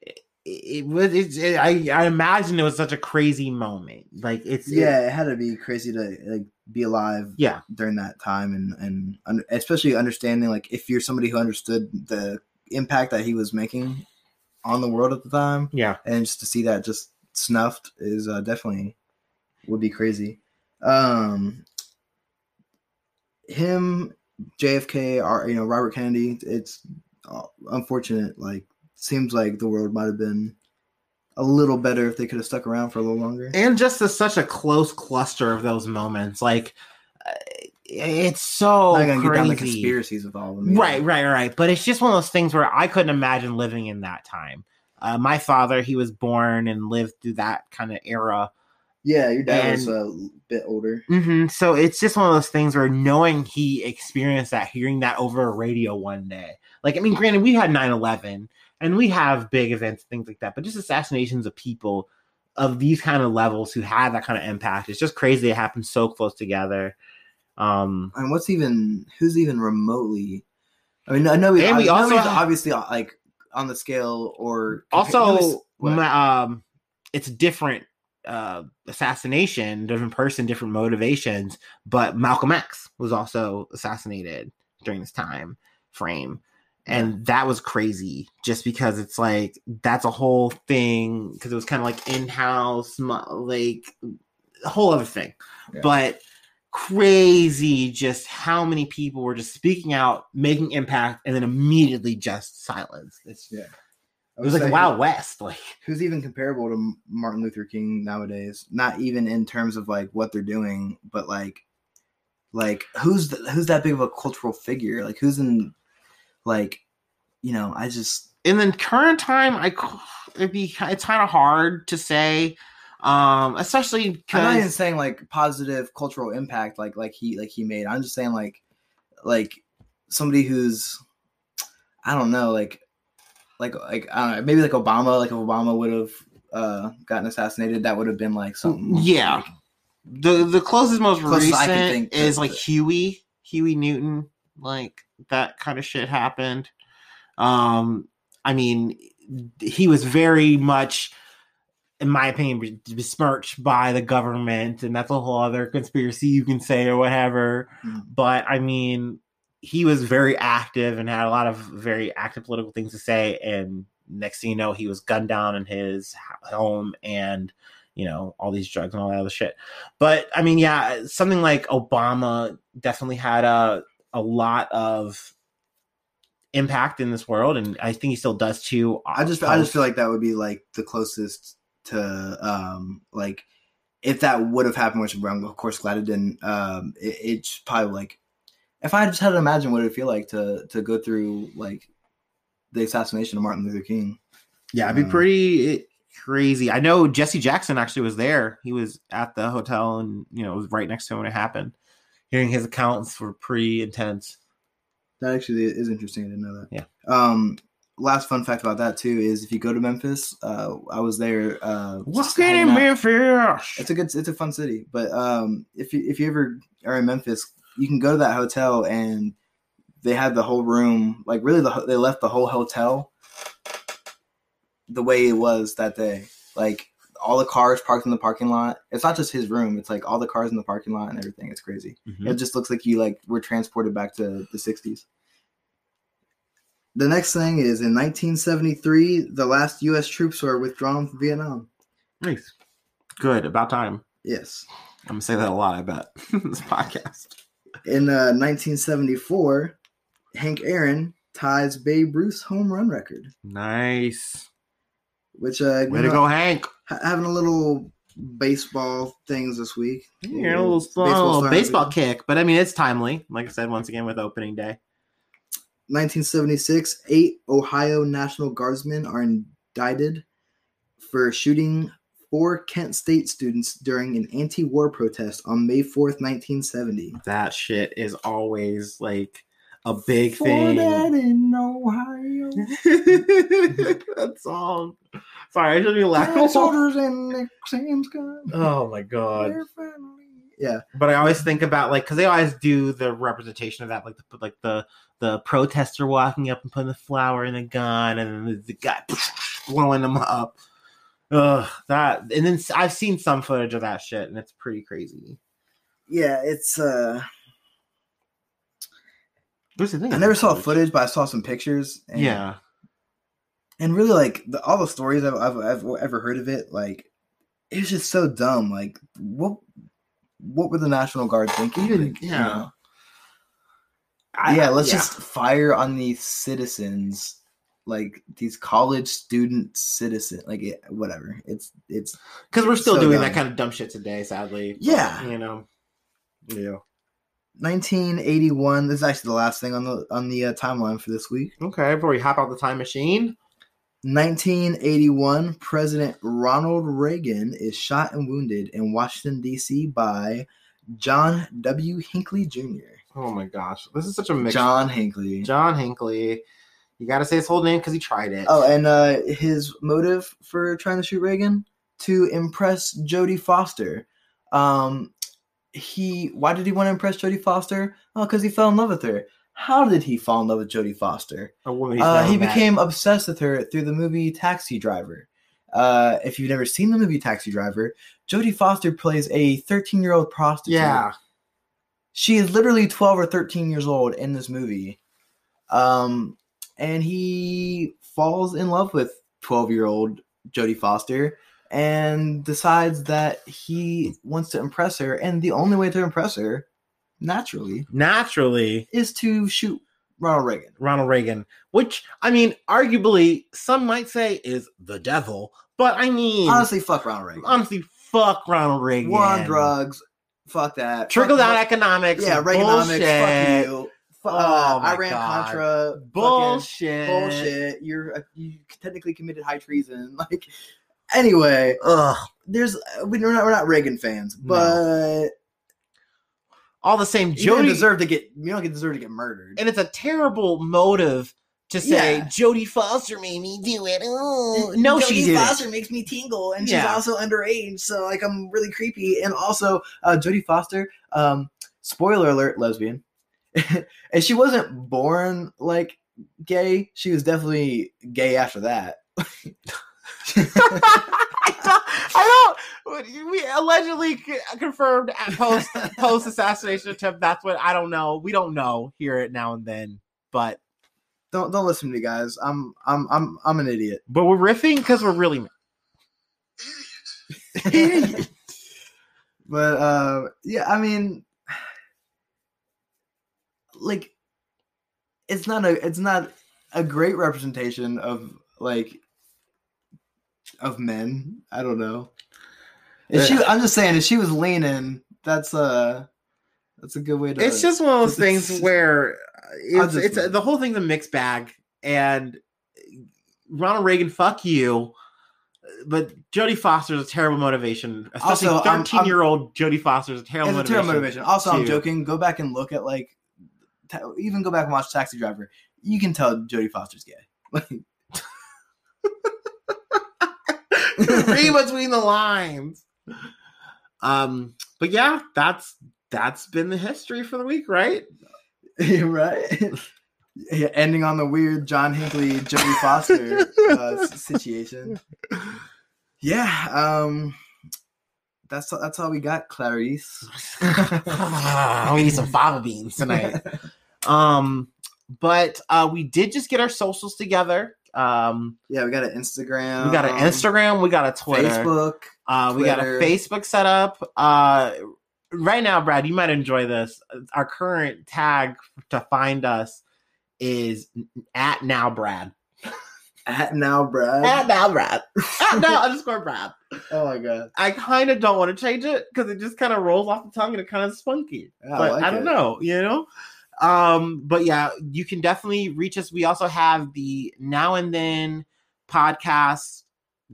It, it was it's it, I, I imagine it was such a crazy moment. Like it's it- Yeah, it had to be crazy to like be alive yeah. during that time, and and un- especially understanding like if you're somebody who understood the impact that he was making on the world at the time, yeah. and just to see that just snuffed is uh, definitely would be crazy. Um, him, JFK, or you know Robert Kennedy. It's uh, unfortunate. Like seems like the world might have been a little better if they could have stuck around for a little longer. and just a, such a close cluster of those moments like uh, it's so I'm not gonna get down the crazy. conspiracies with all of them. Right, right, right. But it's just one of those things where I couldn't imagine living in that time. Uh, my father, he was born and lived through that kind of era. Yeah, your dad was a bit older. hmm So it's just one of those things where knowing he experienced that, hearing that over a radio one day. Like, I mean, granted, we had 9 11 and we have big events, things like that, but just assassinations of people of these kind of levels who had that kind of impact. It's just crazy it happened so close together. Um, And what's even who's even remotely? I mean, I know we And we also obviously uh, like on the scale or also what? um it's different uh assassination different person different motivations but malcolm x was also assassinated during this time frame and that was crazy just because it's like that's a whole thing because it was kind of like in-house like a whole other thing Yeah. but crazy just how many people were just speaking out making impact and then immediately just silenced it's Yeah. It was like say Wild West. Like, Who's even comparable to Martin Luther King nowadays? Not even in terms of like what they're doing, but like, like who's the, who's that big of a cultural figure? Like who's in, like, you know, I just in the current time, I it'd be it's kind of hard to say, um, especially I'm not even saying like positive cultural impact like like he like he made. I'm just saying like like somebody who's I don't know like like like I don't know, maybe like Obama like if Obama would have uh gotten assassinated that would have been like something Yeah. like, the the closest most Closest I can recent think is like Huey Huey Newton, like that kind of shit happened. Um, I mean, he was very much. In my opinion, besmirched by the government, and that's a whole other conspiracy you can say or whatever. Mm. but I mean, he was very active and had a lot of very active political things to say. And next thing you know, he was gunned down in his home and, you know, all these drugs and all that other shit. But I mean, yeah, something like Obama definitely had a, a lot of impact in this world, and I think he still does too. I just I just feel like that would be like the closest to um like if that would have happened, which I'm of course glad it didn't. Um, it, it's probably like if I just had to imagine what it would feel like to to go through like the assassination of Martin Luther King. yeah, it'd be uh, pretty crazy. I know Jesse Jackson actually was there. He was at the hotel, and you know, it was right next to him when it happened. Hearing his accounts were pretty intense. That actually is interesting. I didn't know that. Yeah. Um, last fun fact about that too is if you go to Memphis, uh, I was there. Uh, Walking in. Memphis. It's a good, it's a fun city. But um, if you if you ever are in Memphis, you can go to that hotel and they had the whole room like really the they left the whole hotel the way it was that day. Like all the cars parked in the parking lot. It's not just his room. It's like all the cars in the parking lot and everything. It's crazy. Mhm. It just looks like you like were transported back to the '60s. The next thing is in 1973, the last U.S. troops were withdrawn from Vietnam. Nice. Good. About time. Yes. I'm gonna say that a lot. I bet [LAUGHS] this podcast. In uh, 1974, Hank Aaron ties Babe Ruth's home run record, Nice. which uh, Way to know, go, Hank. ha- having a little baseball things this week. You're a little, Baseball a little baseball kick, but I mean it's timely. Like I said, once again with opening day. 1976, eight Ohio National Guardsmen are indicted for shooting four Kent State students during an anti-war protest on May 4th, 1970. That shit is always like a big For thing. that in Ohio. [LAUGHS] that song. Sorry, I should be laughing. Dead soldiers in Nixon's gun. Oh my god. Yeah, But I always think about like because they always do the representation of that, like the like the the protester walking up and putting the flower in the gun, and then the, the guy [LAUGHS] blowing them up. Ugh, that and then I've seen some footage of that shit, and it's pretty crazy. yeah. It's uh, What's the thing? I never saw footage, but I saw some pictures. And, Yeah, and really like the, all the stories I've, I've, I've ever heard of it, like it was just so dumb. Like what what were the National Guard thinking? Even- Like, you yeah. know? I- yeah. Let's yeah. just fire on these citizens, like these college student citizen, like it, whatever. It's it's because we're still so doing dumb. that kind of dumb shit today. Sadly, Yeah. you know. Yeah. 1981. This is actually the last thing on the on the uh, timeline for this week. Okay, before we hop out the time machine. 1981, President Ronald Reagan is shot and wounded in Washington, D.C. by John W. Hinckley Jr. Oh my gosh, this is such a mix. John Hinckley. John Hinckley. You got to say his whole name because he tried it. Oh, and uh, his motive for trying to shoot Reagan to impress Jodie Foster. Um, he why did he want to impress Jodie Foster? Oh, because he fell in love with her. How did he fall in love with Jodie Foster? a woman Uh, he became obsessed with her through the movie Taxi Driver. Uh, if you've never seen the movie Taxi Driver, Jodie Foster plays a 13 year old prostitute. Yeah, She is literally 12 or 13 years old in this movie. Um, and he falls in love with 12 year old Jodie Foster and decides that he wants to impress her. And the only way to impress her, naturally, naturally, is to shoot Ronald Reagan. Ronald Reagan, which I mean, arguably, some might say is the devil, but I mean, Honestly, fuck Ronald Reagan. honestly, fuck Ronald Reagan. War on drugs. Fuck that. Trickle Fuck- down economics. Yeah, Reaganomics. Reaganomics. Fuck you. Uh, Oh Iran God. Contra. Bullshit. Bullshit. You're uh, you technically committed high treason. [LAUGHS] Like anyway, Ugh. there's uh, we're not we're not Reagan fans, No. but All the same, you don't Jodie. deserve to get you don't deserve to get murdered. and it's a terrible motive to say Yeah. Jodie Foster made me do it. Oh, no, Jodie she didn't. Foster makes me tingle, and she's also underage, so like I'm really creepy. And also, uh, Jodie Foster, um, spoiler alert, lesbian, [LAUGHS] and she wasn't born like gay. She was definitely gay after that. [LAUGHS] I don't. We allegedly confirmed at post post assassination attempt. That's what I don't know. We don't know. Hear it now and then, but don't don't listen to me, guys. I'm I'm I'm I'm an idiot. but we're riffing because we're really. [LAUGHS] but uh, yeah, I mean, like, it's not a it's not a great representation of like of men. I don't know. If she, I'm just saying, if she was leaning, that's uh that's a good way to. it's just one of those things where it's, it's wait. the whole thing's a mixed bag and ronald reagan fuck you but jodie foster is a terrible motivation especially Also, I'm- 13 year old jodie foster is a terrible it's a motivation, terrible motivation. Also, I'm joking. Go back and look at like, even go back and watch Taxi Driver. You can tell Jodie Foster's gay. Like, [LAUGHS] read between the lines um but yeah that's that's been the history for the week right [LAUGHS] right? Yeah, ending on the weird John Hinckley, Jodie Foster uh, situation. Yeah, um, that's that's all we got, Clarice. [LAUGHS] we need some fava beans tonight um but uh we did just get our socials together um yeah, we got an Instagram. we got an instagram we got a twitter Facebook. uh we got a facebook set up uh right now brad you might enjoy this our current tag to find us is at now brad At now, Brad. at now brad at now [LAUGHS] underscore brad oh my god. i kind of don't want to change it because it just kind of rolls off the tongue and it kind of spunky Yeah, but like I don't it. know, you know. Um, but yeah, you can definitely reach us. We also have the now and then podcast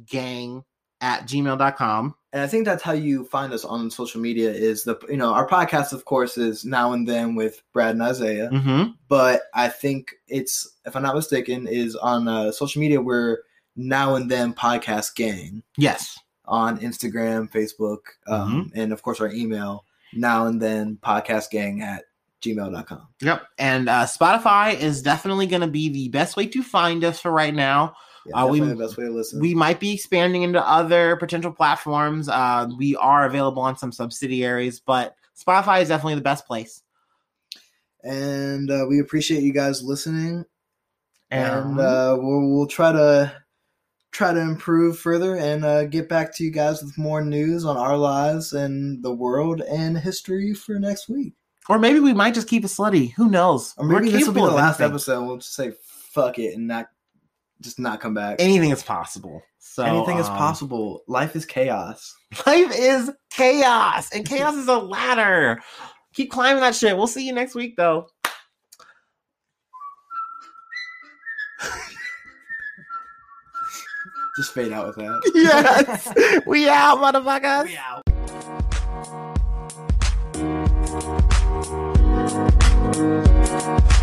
gang at gmail.com. and I think that's how you find us on social media. Is the you know our podcast, of course, is now and then with Brad and Isaiah. Mm-hmm. But I think it's, if I'm not mistaken, is on uh, social media. We're now and then podcast gang Yes. on Instagram, Facebook, um, and of course our email now and then podcast gang at gmail.com. Yep. And uh, Spotify is definitely going to be the best way to find us for right now. Yeah, Uh, we- the best way to listen. We might be expanding into other potential platforms. Uh, we are available on some subsidiaries, but Spotify is definitely the best place. and uh, we appreciate you guys listening. and And uh, we'll, we'll try to try to improve further and uh, get back to you guys with more news on our lives and the world and history for next week. Or maybe we might just keep it slutty. Who knows? Or maybe We're this will be the last anything. episode. We'll just say fuck it and not just not come back. anything is possible. So Anything is um, possible. Life is chaos. Life is chaos, and chaos is a ladder. Keep climbing that shit. We'll see you next week, though. Just fade out with that. [LAUGHS] yes, we out, motherfuckers. We out. Thank you.